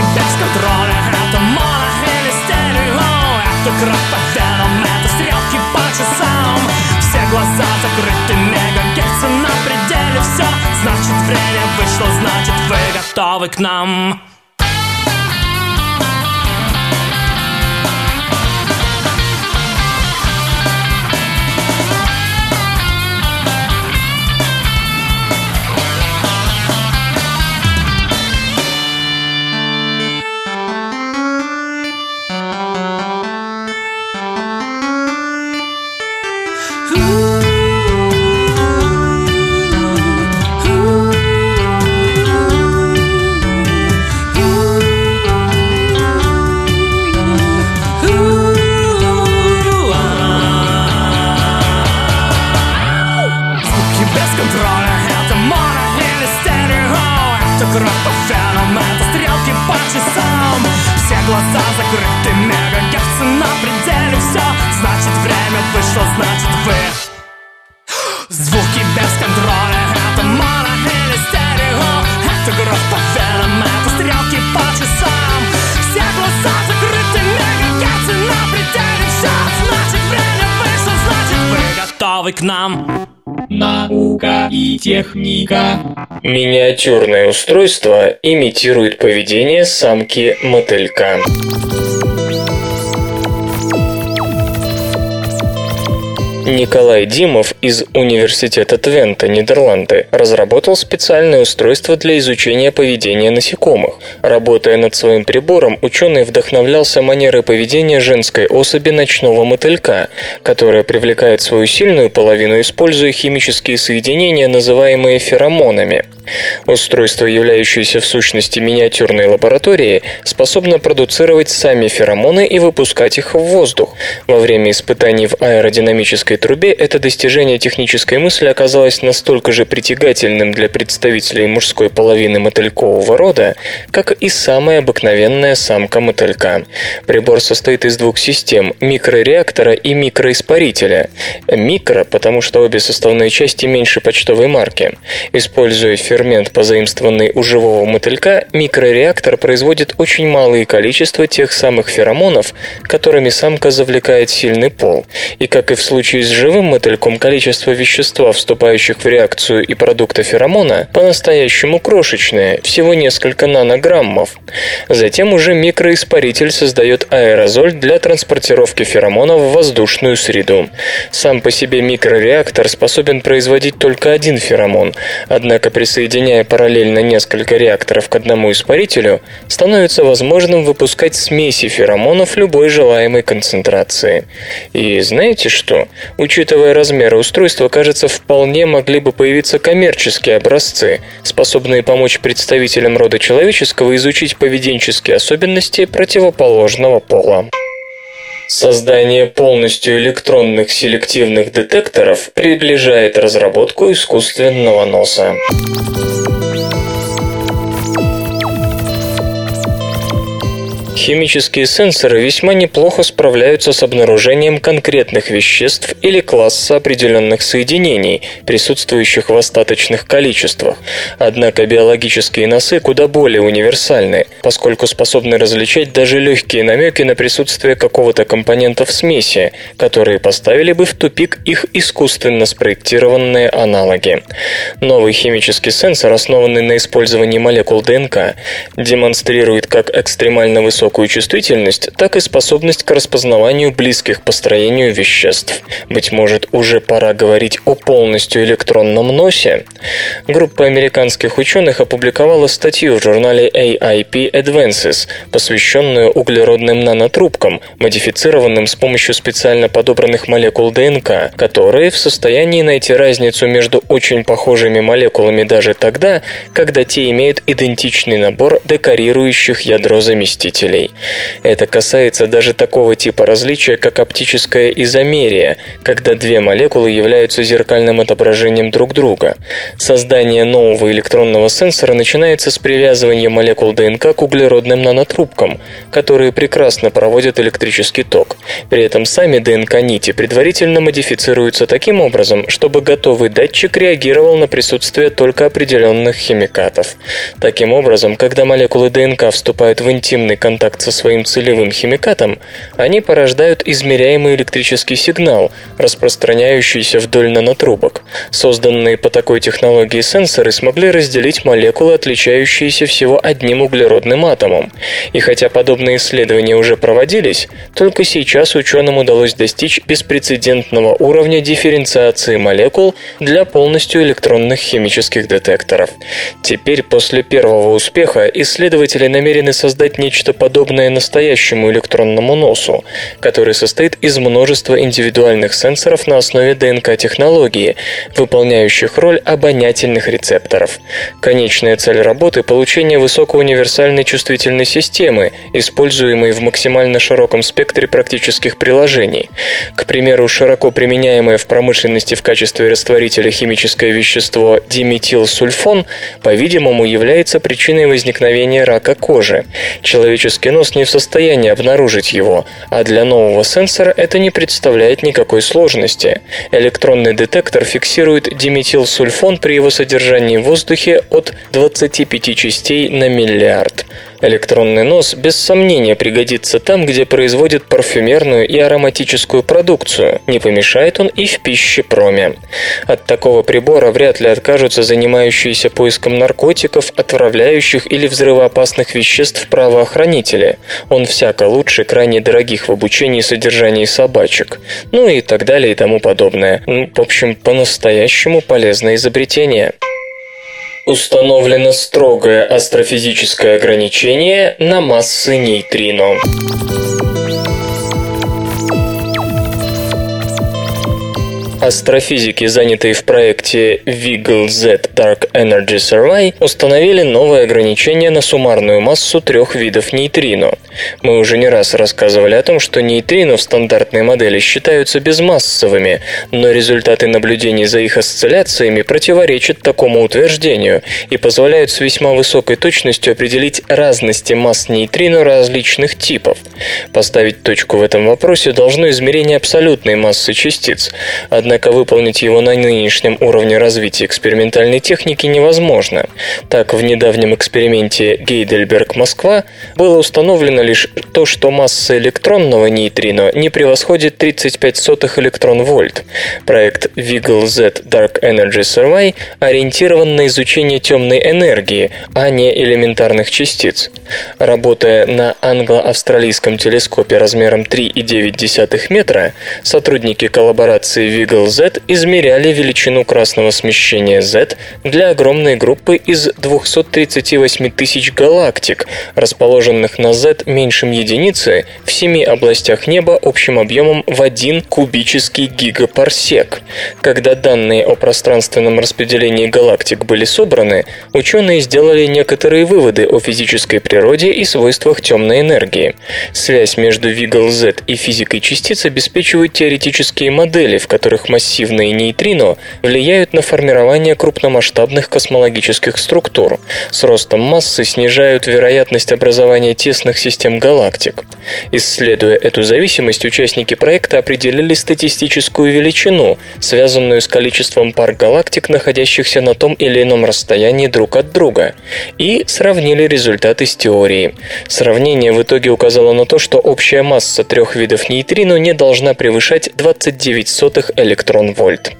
Без контроля Это моно или стерео Это кровь по венам Это стрелки по часам Все глаза закрыты Мегагерцы на пределе Все, значит время вышло Значит вы готовы к нам техника. Миниатюрное устройство имитирует поведение самки мотылька. Николай Димов из Университета Твента, Нидерланды, разработал специальное устройство для изучения поведения насекомых. Работая над своим прибором, ученый вдохновлялся манерой поведения женской особи ночного мотылька, которая привлекает свою сильную половину, используя химические соединения, называемые феромонами. Устройство, являющееся в сущности миниатюрной лабораторией, способно продуцировать сами феромоны и выпускать их в воздух. Во время испытаний в аэродинамической трубе это достижение технической мысли оказалось настолько же притягательным для представителей мужской половины мотылькового рода, как и самая обыкновенная самка мотылька. Прибор состоит из двух систем – микрореактора и микроиспарителя. Микро, потому что обе составные части меньше почтовой марки. Используя фермент, позаимствованный у живого мотылька, микрореактор производит очень малые количества тех самых феромонов, которыми самка завлекает сильный пол. И как и в случае с живым мотыльком, количество вещества, вступающих в реакцию и продукта феромона, по-настоящему крошечное, всего несколько нанограммов. Затем уже микроиспаритель создает аэрозоль для транспортировки феромонов в воздушную среду. Сам по себе микрореактор способен производить только один феромон, однако присоединение соединяя параллельно несколько реакторов к одному испарителю, становится возможным выпускать смеси феромонов любой желаемой концентрации. И знаете что? Учитывая размеры устройства, кажется, вполне могли бы появиться коммерческие образцы, способные помочь представителям рода человеческого изучить поведенческие особенности противоположного пола. Создание полностью электронных селективных детекторов приближает разработку искусственного носа. Химические сенсоры весьма неплохо справляются с обнаружением конкретных веществ или класса определенных соединений, присутствующих в остаточных количествах. Однако биологические носы куда более универсальны, поскольку способны различать даже легкие намеки на присутствие какого-то компонента в смеси, которые поставили бы в тупик их искусственно спроектированные аналоги. Новый химический сенсор, основанный на использовании молекул ДНК, демонстрирует как экстремально высокую высокую чувствительность, так и способность к распознаванию близких по строению веществ. Быть может, уже пора говорить о полностью электронном носе? Группа американских ученых опубликовала статью в журнале AIP Advances, посвященную углеродным нанотрубкам, модифицированным с помощью специально подобранных молекул ДНК, которые в состоянии найти разницу между очень похожими молекулами даже тогда, когда те имеют идентичный набор декорирующих ядро заместителей измерений. Это касается даже такого типа различия, как оптическое изомерие, когда две молекулы являются зеркальным отображением друг друга. Создание нового электронного сенсора начинается с привязывания молекул ДНК к углеродным нанотрубкам, которые прекрасно проводят электрический ток. При этом сами ДНК-нити предварительно модифицируются таким образом, чтобы готовый датчик реагировал на присутствие только определенных химикатов. Таким образом, когда молекулы ДНК вступают в интимный контакт контакт со своим целевым химикатом, они порождают измеряемый электрический сигнал, распространяющийся вдоль нанотрубок. Созданные по такой технологии сенсоры смогли разделить молекулы, отличающиеся всего одним углеродным атомом. И хотя подобные исследования уже проводились, только сейчас ученым удалось достичь беспрецедентного уровня дифференциации молекул для полностью электронных химических детекторов. Теперь, после первого успеха, исследователи намерены создать нечто подобное подобное настоящему электронному носу, который состоит из множества индивидуальных сенсоров на основе ДНК-технологии, выполняющих роль обонятельных рецепторов. Конечная цель работы – получение высокоуниверсальной чувствительной системы, используемой в максимально широком спектре практических приложений. К примеру, широко применяемое в промышленности в качестве растворителя химическое вещество диметилсульфон, по-видимому, является причиной возникновения рака кожи. Человеческий нос не в состоянии обнаружить его, а для нового сенсора это не представляет никакой сложности. Электронный детектор фиксирует диметилсульфон при его содержании в воздухе от 25 частей на миллиард. Электронный нос без сомнения пригодится там, где производят парфюмерную и ароматическую продукцию. Не помешает он и в пищепроме. От такого прибора вряд ли откажутся занимающиеся поиском наркотиков, отравляющих или взрывоопасных веществ правоохранители. Он всяко лучше крайне дорогих в обучении содержаний собачек. Ну и так далее и тому подобное. В общем, по-настоящему полезное изобретение. Установлено строгое астрофизическое ограничение на массы нейтрино. Астрофизики, занятые в проекте Wiggle Z Dark Energy Survey, установили новое ограничение на суммарную массу трех видов нейтрино. Мы уже не раз рассказывали о том, что нейтрино в стандартной модели считаются безмассовыми, но результаты наблюдений за их осцилляциями противоречат такому утверждению и позволяют с весьма высокой точностью определить разности масс нейтрино различных типов. Поставить точку в этом вопросе должно измерение абсолютной массы частиц. Однако Однако выполнить его на нынешнем уровне развития экспериментальной техники невозможно. Так, в недавнем эксперименте Гейдельберг-Москва было установлено лишь то, что масса электронного нейтрино не превосходит 35 сотых электрон-вольт. Проект Wiggle Z Dark Energy Survey ориентирован на изучение темной энергии, а не элементарных частиц. Работая на англо-австралийском телескопе размером 3,9 метра, сотрудники коллаборации Wiggle Z измеряли величину красного смещения Z для огромной группы из 238 тысяч галактик, расположенных на Z меньшем единицы в семи областях неба общим объемом в 1 кубический гигапарсек. Когда данные о пространственном распределении галактик были собраны, ученые сделали некоторые выводы о физической природе и свойствах темной энергии. Связь между Вигл Z и физикой частиц обеспечивают теоретические модели, в которых массивные нейтрино влияют на формирование крупномасштабных космологических структур. С ростом массы снижают вероятность образования тесных систем галактик. Исследуя эту зависимость, участники проекта определили статистическую величину, связанную с количеством пар галактик, находящихся на том или ином расстоянии друг от друга, и сравнили результаты с теорией. Сравнение в итоге указало на то, что общая масса трех видов нейтрино не должна превышать 29 сотых электрон-вольт.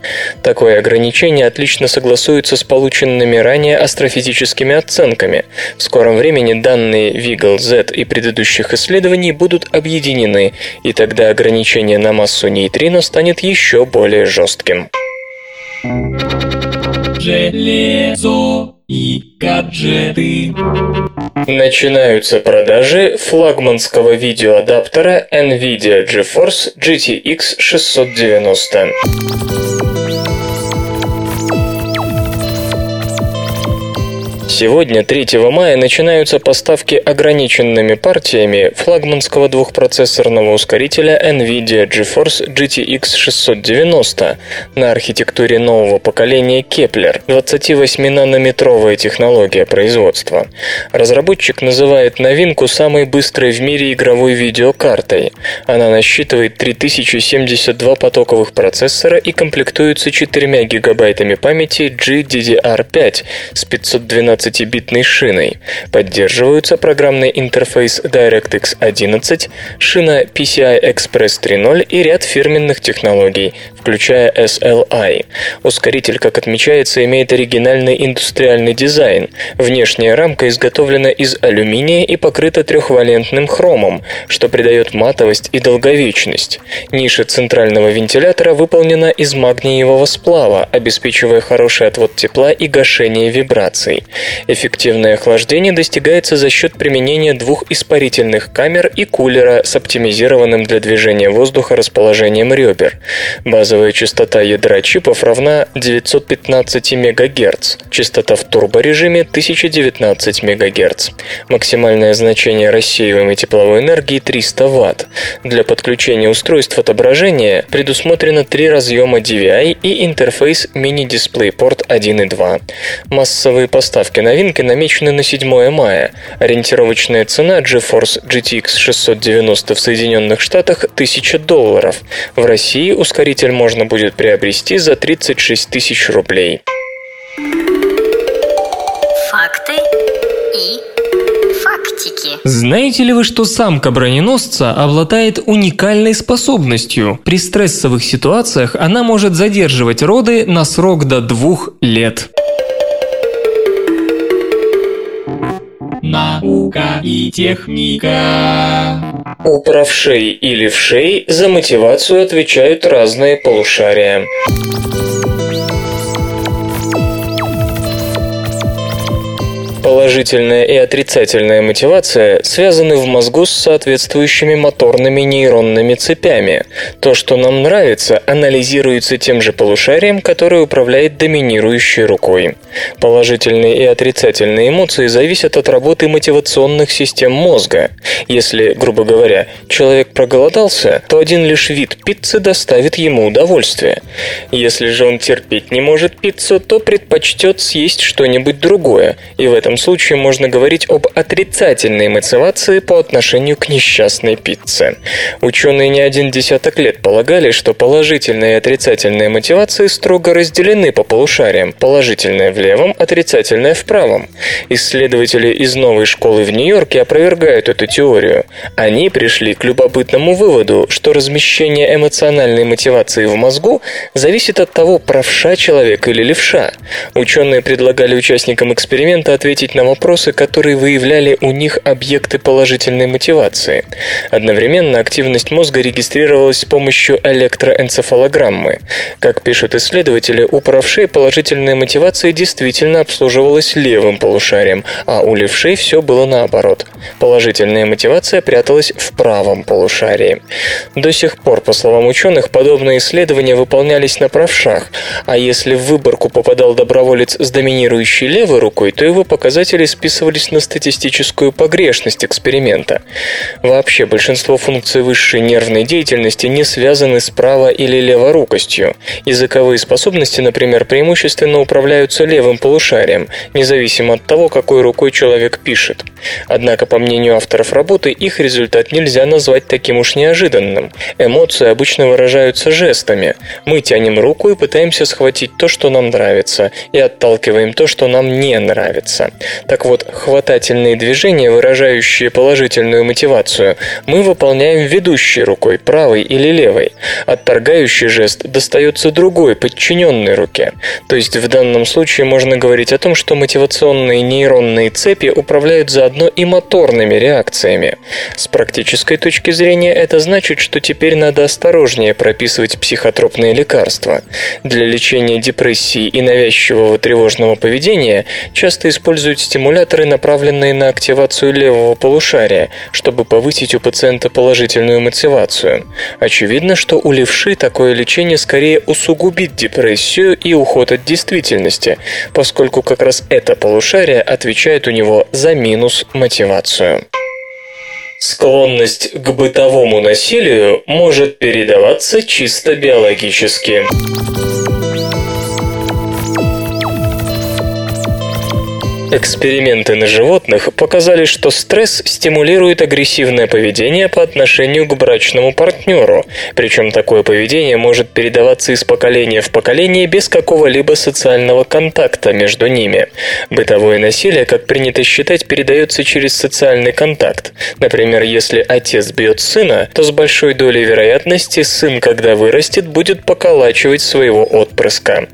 Такое ограничение отлично согласуется с полученными ранее астрофизическими оценками. В скором времени данные Вигл Z и предыдущих исследований будут объединены, и тогда ограничение на массу нейтрино станет еще более жестким. И гаджеты. Начинаются продажи флагманского видеоадаптера NVIDIA GeForce GTX 690. Сегодня, 3 мая, начинаются поставки ограниченными партиями флагманского двухпроцессорного ускорителя NVIDIA GeForce GTX 690 на архитектуре нового поколения Kepler, 28-нанометровая технология производства. Разработчик называет новинку самой быстрой в мире игровой видеокартой. Она насчитывает 3072 потоковых процессора и комплектуется 4 гигабайтами памяти GDDR5 с 512 12-битной шиной. Поддерживаются программный интерфейс DirectX 11, шина PCI Express 3.0 и ряд фирменных технологий, включая SLI. Ускоритель, как отмечается, имеет оригинальный индустриальный дизайн. Внешняя рамка изготовлена из алюминия и покрыта трехвалентным хромом, что придает матовость и долговечность. Ниша центрального вентилятора выполнена из магниевого сплава, обеспечивая хороший отвод тепла и гашение вибраций. Эффективное охлаждение достигается за счет применения двух испарительных камер и кулера с оптимизированным для движения воздуха расположением ребер. Базовая частота ядра чипов равна 915 МГц, частота в турборежиме 1019 МГц. Максимальное значение рассеиваемой тепловой энергии 300 Вт. Для подключения устройств отображения предусмотрено три разъема DVI и интерфейс мини-дисплей-порт 1 и 2. Массовые поставки новинки намечены на 7 мая. Ориентировочная цена GeForce GTX 690 в Соединенных Штатах 1000 долларов. В России ускоритель можно будет приобрести за 36 тысяч рублей. Факты и фактики. Знаете ли вы, что самка броненосца обладает уникальной способностью? При стрессовых ситуациях она может задерживать роды на срок до двух лет. Наука и техника. У правшей и левшей за мотивацию отвечают разные полушария. Положительная и отрицательная мотивация связаны в мозгу с соответствующими моторными нейронными цепями. То, что нам нравится, анализируется тем же полушарием, которое управляет доминирующей рукой. Положительные и отрицательные эмоции зависят от работы мотивационных систем мозга. Если, грубо говоря, человек проголодался, то один лишь вид пиццы доставит ему удовольствие. Если же он терпеть не может пиццу, то предпочтет съесть что-нибудь другое, и в этом случае можно говорить об отрицательной мотивации по отношению к несчастной пицце. Ученые не один десяток лет полагали, что положительная и отрицательная мотивации строго разделены по полушариям. Положительная в левом, отрицательная в правом. Исследователи из новой школы в Нью-Йорке опровергают эту теорию. Они пришли к любопытному выводу, что размещение эмоциональной мотивации в мозгу зависит от того, правша человек или левша. Ученые предлагали участникам эксперимента ответить ответить на вопросы, которые выявляли у них объекты положительной мотивации. Одновременно активность мозга регистрировалась с помощью электроэнцефалограммы. Как пишут исследователи, у правшей положительная мотивация действительно обслуживалась левым полушарием, а у левшей все было наоборот. Положительная мотивация пряталась в правом полушарии. До сих пор, по словам ученых, подобные исследования выполнялись на правшах, а если в выборку попадал доброволец с доминирующей левой рукой, то его показатели списывались на статистическую погрешность эксперимента. Вообще, большинство функций высшей нервной деятельности не связаны с право- или леворукостью. Языковые способности, например, преимущественно управляются левым полушарием, независимо от того, какой рукой человек пишет. Однако, по мнению авторов работы, их результат нельзя назвать таким уж неожиданным. Эмоции обычно выражаются жестами. Мы тянем руку и пытаемся схватить то, что нам нравится, и отталкиваем то, что нам не нравится. Так вот, хватательные движения, выражающие положительную мотивацию, мы выполняем ведущей рукой, правой или левой. Отторгающий жест достается другой, подчиненной руке. То есть в данном случае можно говорить о том, что мотивационные нейронные цепи управляют заодно и моторными реакциями. С практической точки зрения это значит, что теперь надо осторожнее прописывать психотропные лекарства. Для лечения депрессии и навязчивого тревожного поведения часто используют стимуляторы, направленные на активацию левого полушария, чтобы повысить у пациента положительную мотивацию. Очевидно, что у левши такое лечение скорее усугубит депрессию и уход от действительности, поскольку как раз это полушарие отвечает у него за минус мотивацию. Склонность к бытовому насилию может передаваться чисто биологически. Эксперименты на животных показали, что стресс стимулирует агрессивное поведение по отношению к брачному партнеру. Причем такое поведение может передаваться из поколения в поколение без какого-либо социального контакта между ними. Бытовое насилие, как принято считать, передается через социальный контакт. Например, если отец бьет сына, то с большой долей вероятности сын, когда вырастет, будет поколачивать своего отпрыска.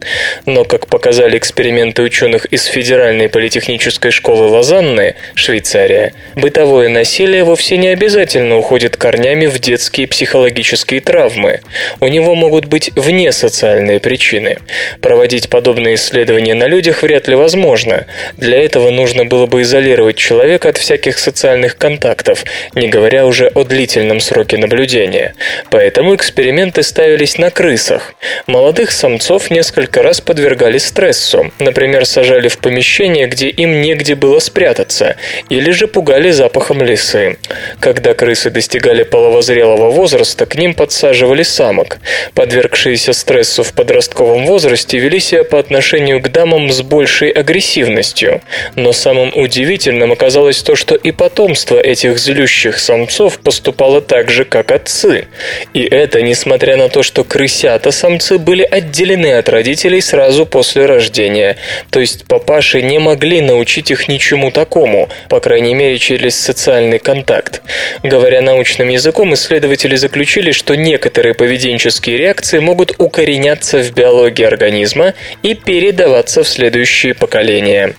Но, как показали эксперименты ученых из Федеральной политехнической технической школы Лозанны, Швейцария, бытовое насилие вовсе не обязательно уходит корнями в детские психологические травмы. У него могут быть вне социальные причины. Проводить подобные исследования на людях вряд ли возможно. Для этого нужно было бы изолировать человека от всяких социальных контактов, не говоря уже о длительном сроке наблюдения. Поэтому эксперименты ставились на крысах. Молодых самцов несколько раз подвергали стрессу. Например, сажали в помещение, где им негде было спрятаться, или же пугали запахом лисы. Когда крысы достигали половозрелого возраста, к ним подсаживали самок. Подвергшиеся стрессу в подростковом возрасте вели себя по отношению к дамам с большей агрессивностью. Но самым удивительным оказалось то, что и потомство этих злющих самцов поступало так же, как отцы. И это несмотря на то, что крысята-самцы были отделены от родителей сразу после рождения. То есть папаши не могли научить их ничему такому, по крайней мере через социальный контакт. Говоря научным языком, исследователи заключили, что некоторые поведенческие реакции могут укореняться в биологии организма и передаваться в следующие поколения.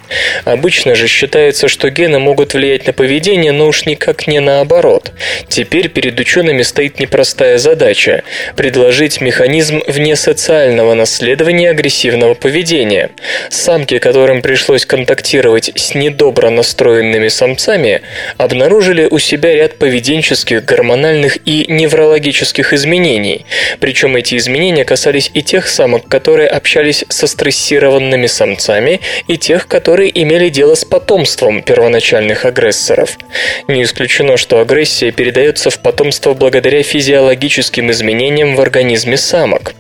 Обычно же считается, что гены могут влиять на поведение, но уж никак не наоборот. Теперь перед учеными стоит непростая задача – предложить механизм вне социального наследования агрессивного поведения. Самки, которым пришлось контактировать контактировать с недобро настроенными самцами, обнаружили у себя ряд поведенческих, гормональных и неврологических изменений. Причем эти изменения касались и тех самок, которые общались со стрессированными самцами, и тех, которые имели дело с потомством первоначальных агрессоров. Не исключено, что агрессия передается в потомство благодаря физиологическим изменениям в организме самок.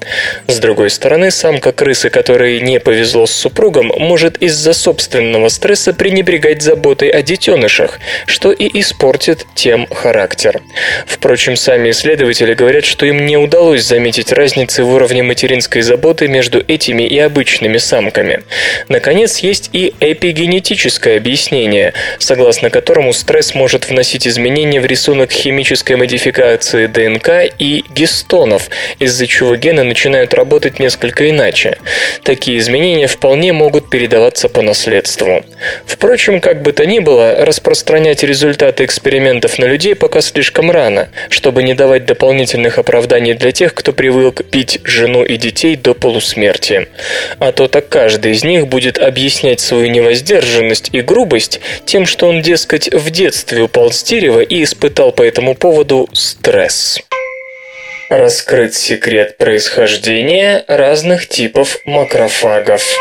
С другой стороны, самка крысы, которой не повезло с супругом, может из-за собственного стресса пренебрегать заботой о детенышах, что и испортит тем характер. Впрочем, сами исследователи говорят, что им не удалось заметить разницы в уровне материнской заботы между этими и обычными самками. Наконец, есть и эпигенетическое объяснение, согласно которому стресс может вносить изменения в рисунок химической модификации ДНК и гистонов, из-за чего гены начинают работать несколько иначе. Такие изменения вполне могут передаваться по наследству. Голову. Впрочем, как бы то ни было, распространять результаты экспериментов на людей пока слишком рано, чтобы не давать дополнительных оправданий для тех, кто привык пить жену и детей до полусмерти. А то так каждый из них будет объяснять свою невоздержанность и грубость тем, что он, дескать, в детстве упал с дерева и испытал по этому поводу стресс. Раскрыть секрет происхождения разных типов макрофагов.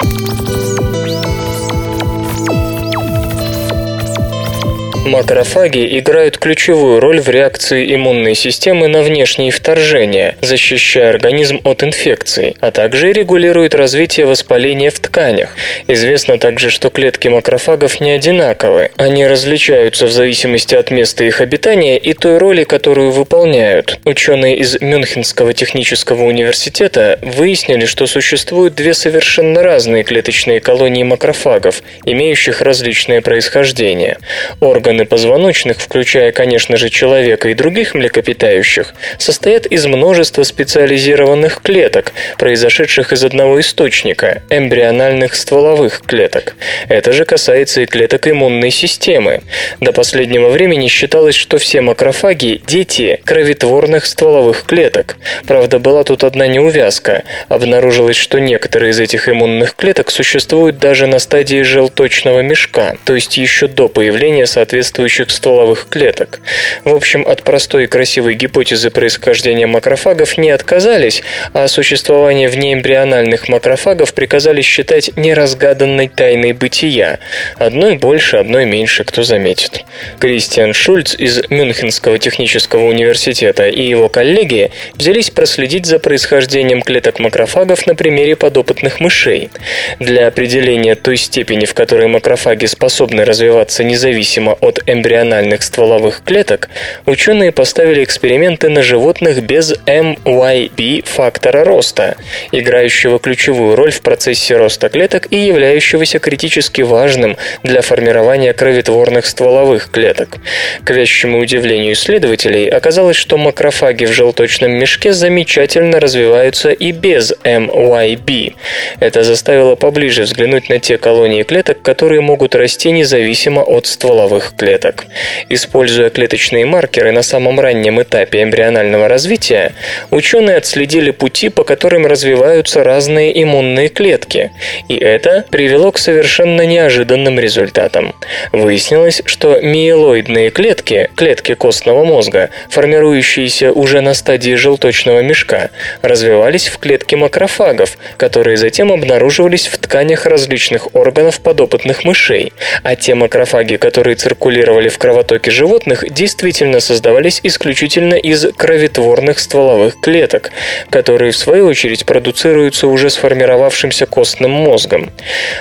Макрофаги играют ключевую роль в реакции иммунной системы на внешние вторжения, защищая организм от инфекций, а также регулируют развитие воспаления в тканях. Известно также, что клетки макрофагов не одинаковы. Они различаются в зависимости от места их обитания и той роли, которую выполняют. Ученые из Мюнхенского технического университета выяснили, что существуют две совершенно разные клеточные колонии макрофагов, имеющих различное происхождение. Органы Органы позвоночных, включая, конечно же, человека и других млекопитающих, состоят из множества специализированных клеток, произошедших из одного источника – эмбриональных стволовых клеток. Это же касается и клеток иммунной системы. До последнего времени считалось, что все макрофаги – дети кровотворных стволовых клеток. Правда, была тут одна неувязка. Обнаружилось, что некоторые из этих иммунных клеток существуют даже на стадии желточного мешка, то есть еще до появления соответствующих соответствующих стволовых клеток. В общем, от простой и красивой гипотезы происхождения макрофагов не отказались, а существование внеэмбриональных макрофагов приказали считать неразгаданной тайной бытия. Одной больше, одной меньше, кто заметит. Кристиан Шульц из Мюнхенского технического университета и его коллеги взялись проследить за происхождением клеток макрофагов на примере подопытных мышей. Для определения той степени, в которой макрофаги способны развиваться независимо от эмбриональных стволовых клеток, ученые поставили эксперименты на животных без MYB фактора роста, играющего ключевую роль в процессе роста клеток и являющегося критически важным для формирования кровотворных стволовых клеток. К вящему удивлению исследователей оказалось, что макрофаги в желточном мешке замечательно развиваются и без MYB. Это заставило поближе взглянуть на те колонии клеток, которые могут расти независимо от стволовых клеток. Используя клеточные маркеры на самом раннем этапе эмбрионального развития, ученые отследили пути, по которым развиваются разные иммунные клетки, и это привело к совершенно неожиданным результатам. Выяснилось, что миелоидные клетки, клетки костного мозга, формирующиеся уже на стадии желточного мешка, развивались в клетки макрофагов, которые затем обнаруживались в тканях различных органов подопытных мышей, а те макрофаги, которые циркулируют циркулировали в кровотоке животных, действительно создавались исключительно из кровотворных стволовых клеток, которые в свою очередь продуцируются уже сформировавшимся костным мозгом.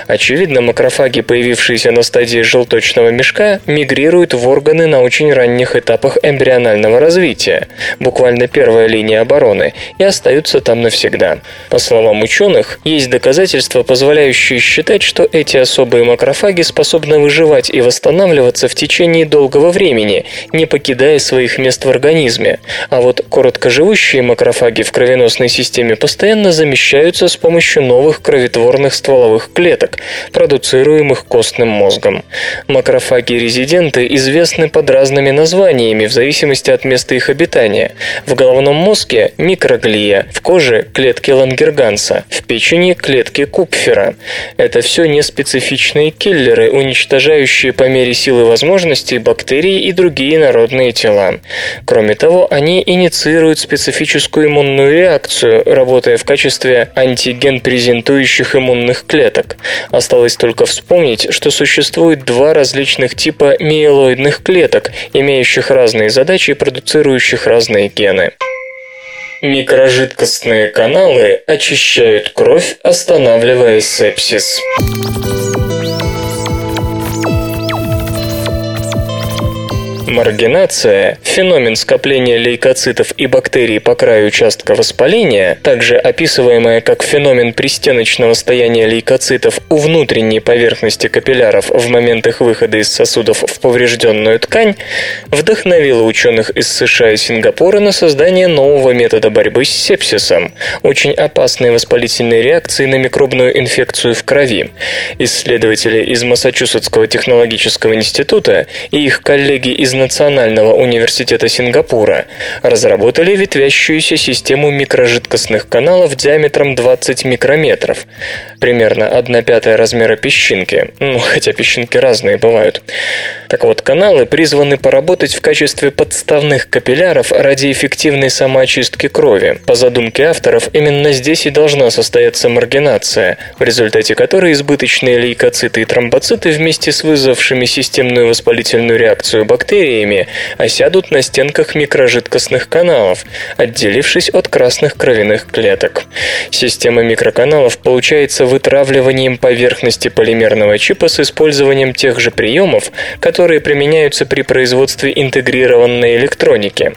Очевидно, макрофаги, появившиеся на стадии желточного мешка, мигрируют в органы на очень ранних этапах эмбрионального развития, буквально первая линия обороны, и остаются там навсегда. По словам ученых, есть доказательства, позволяющие считать, что эти особые макрофаги способны выживать и восстанавливаться в течение долгого времени, не покидая своих мест в организме, а вот короткоживущие макрофаги в кровеносной системе постоянно замещаются с помощью новых кровотворных стволовых клеток, продуцируемых костным мозгом. Макрофаги-резиденты известны под разными названиями в зависимости от места их обитания. В головном мозге – микроглия, в коже – клетки лангерганса, в печени – клетки купфера. Это все неспецифичные киллеры, уничтожающие по мере силы возможности возможностей бактерии и другие народные тела. Кроме того, они инициируют специфическую иммунную реакцию, работая в качестве антиген-презентующих иммунных клеток. Осталось только вспомнить, что существует два различных типа миелоидных клеток, имеющих разные задачи и продуцирующих разные гены. Микрожидкостные каналы очищают кровь, останавливая сепсис. Маргинация – феномен скопления лейкоцитов и бактерий по краю участка воспаления, также описываемая как феномен пристеночного стояния лейкоцитов у внутренней поверхности капилляров в момент их выхода из сосудов в поврежденную ткань, вдохновила ученых из США и Сингапура на создание нового метода борьбы с сепсисом, очень опасной воспалительной реакции на микробную инфекцию в крови. Исследователи из Массачусетского технологического института и их коллеги из Национального университета Сингапура разработали ветвящуюся систему микрожидкостных каналов диаметром 20 микрометров, примерно 1 пятая размера песчинки, ну, хотя песчинки разные бывают. Так вот, каналы призваны поработать в качестве подставных капилляров ради эффективной самоочистки крови. По задумке авторов, именно здесь и должна состояться маргинация, в результате которой избыточные лейкоциты и тромбоциты вместе с вызвавшими системную воспалительную реакцию бактериями осядут на стенках микрожидкостных каналов, отделившись от красных кровяных клеток. Система микроканалов получается вытравливанием поверхности полимерного чипа с использованием тех же приемов, которые применяются при производстве интегрированной электроники.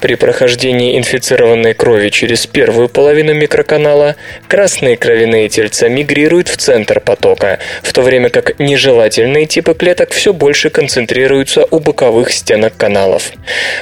При прохождении инфицированной крови через первую половину микроканала красные кровяные тельца мигрируют в центр потока, в то время как нежелательные типы клеток все больше концентрируются у боковых стенок каналов.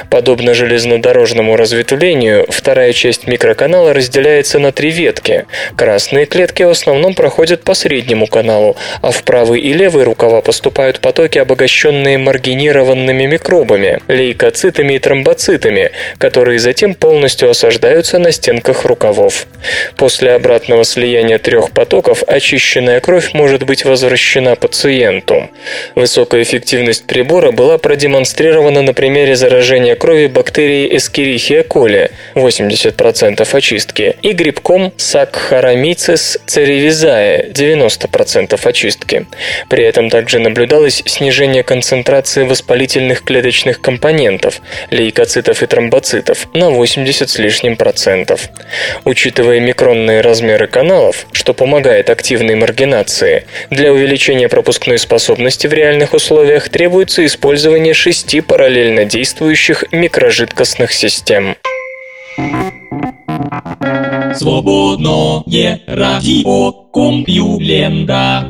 Подобно железнодорожному разветвлению, вторая часть микроканала разделяется на три ветки. Красные клетки в основном проходят по среднему каналу, а в правый и левый рукава поступают потоки, обогащенные маргинированными микробами, лейкоцитами и тромбоцитами, которые затем полностью осаждаются на стенках рукавов. После обратного слияния трех потоков очищенная кровь может быть возвращена пациенту. Высокая эффективность прибора была продемонстрирована на примере заражения крови бактерией Escherichia coli 80% очистки и грибком Saccharomyces cerevisiae 90% очистки. При этом также наблюдалось снижение концентрации воспалительных клеточных компонентов, лейкоцитов и тромбоцитов на 80 с лишним процентов. Учитывая микронные размеры каналов, что помогает активной маргинации, для увеличения пропускной способности в реальных условиях требуется использование шести параллельно действующих микрожидкостных систем. Свободное радио Компьюлента.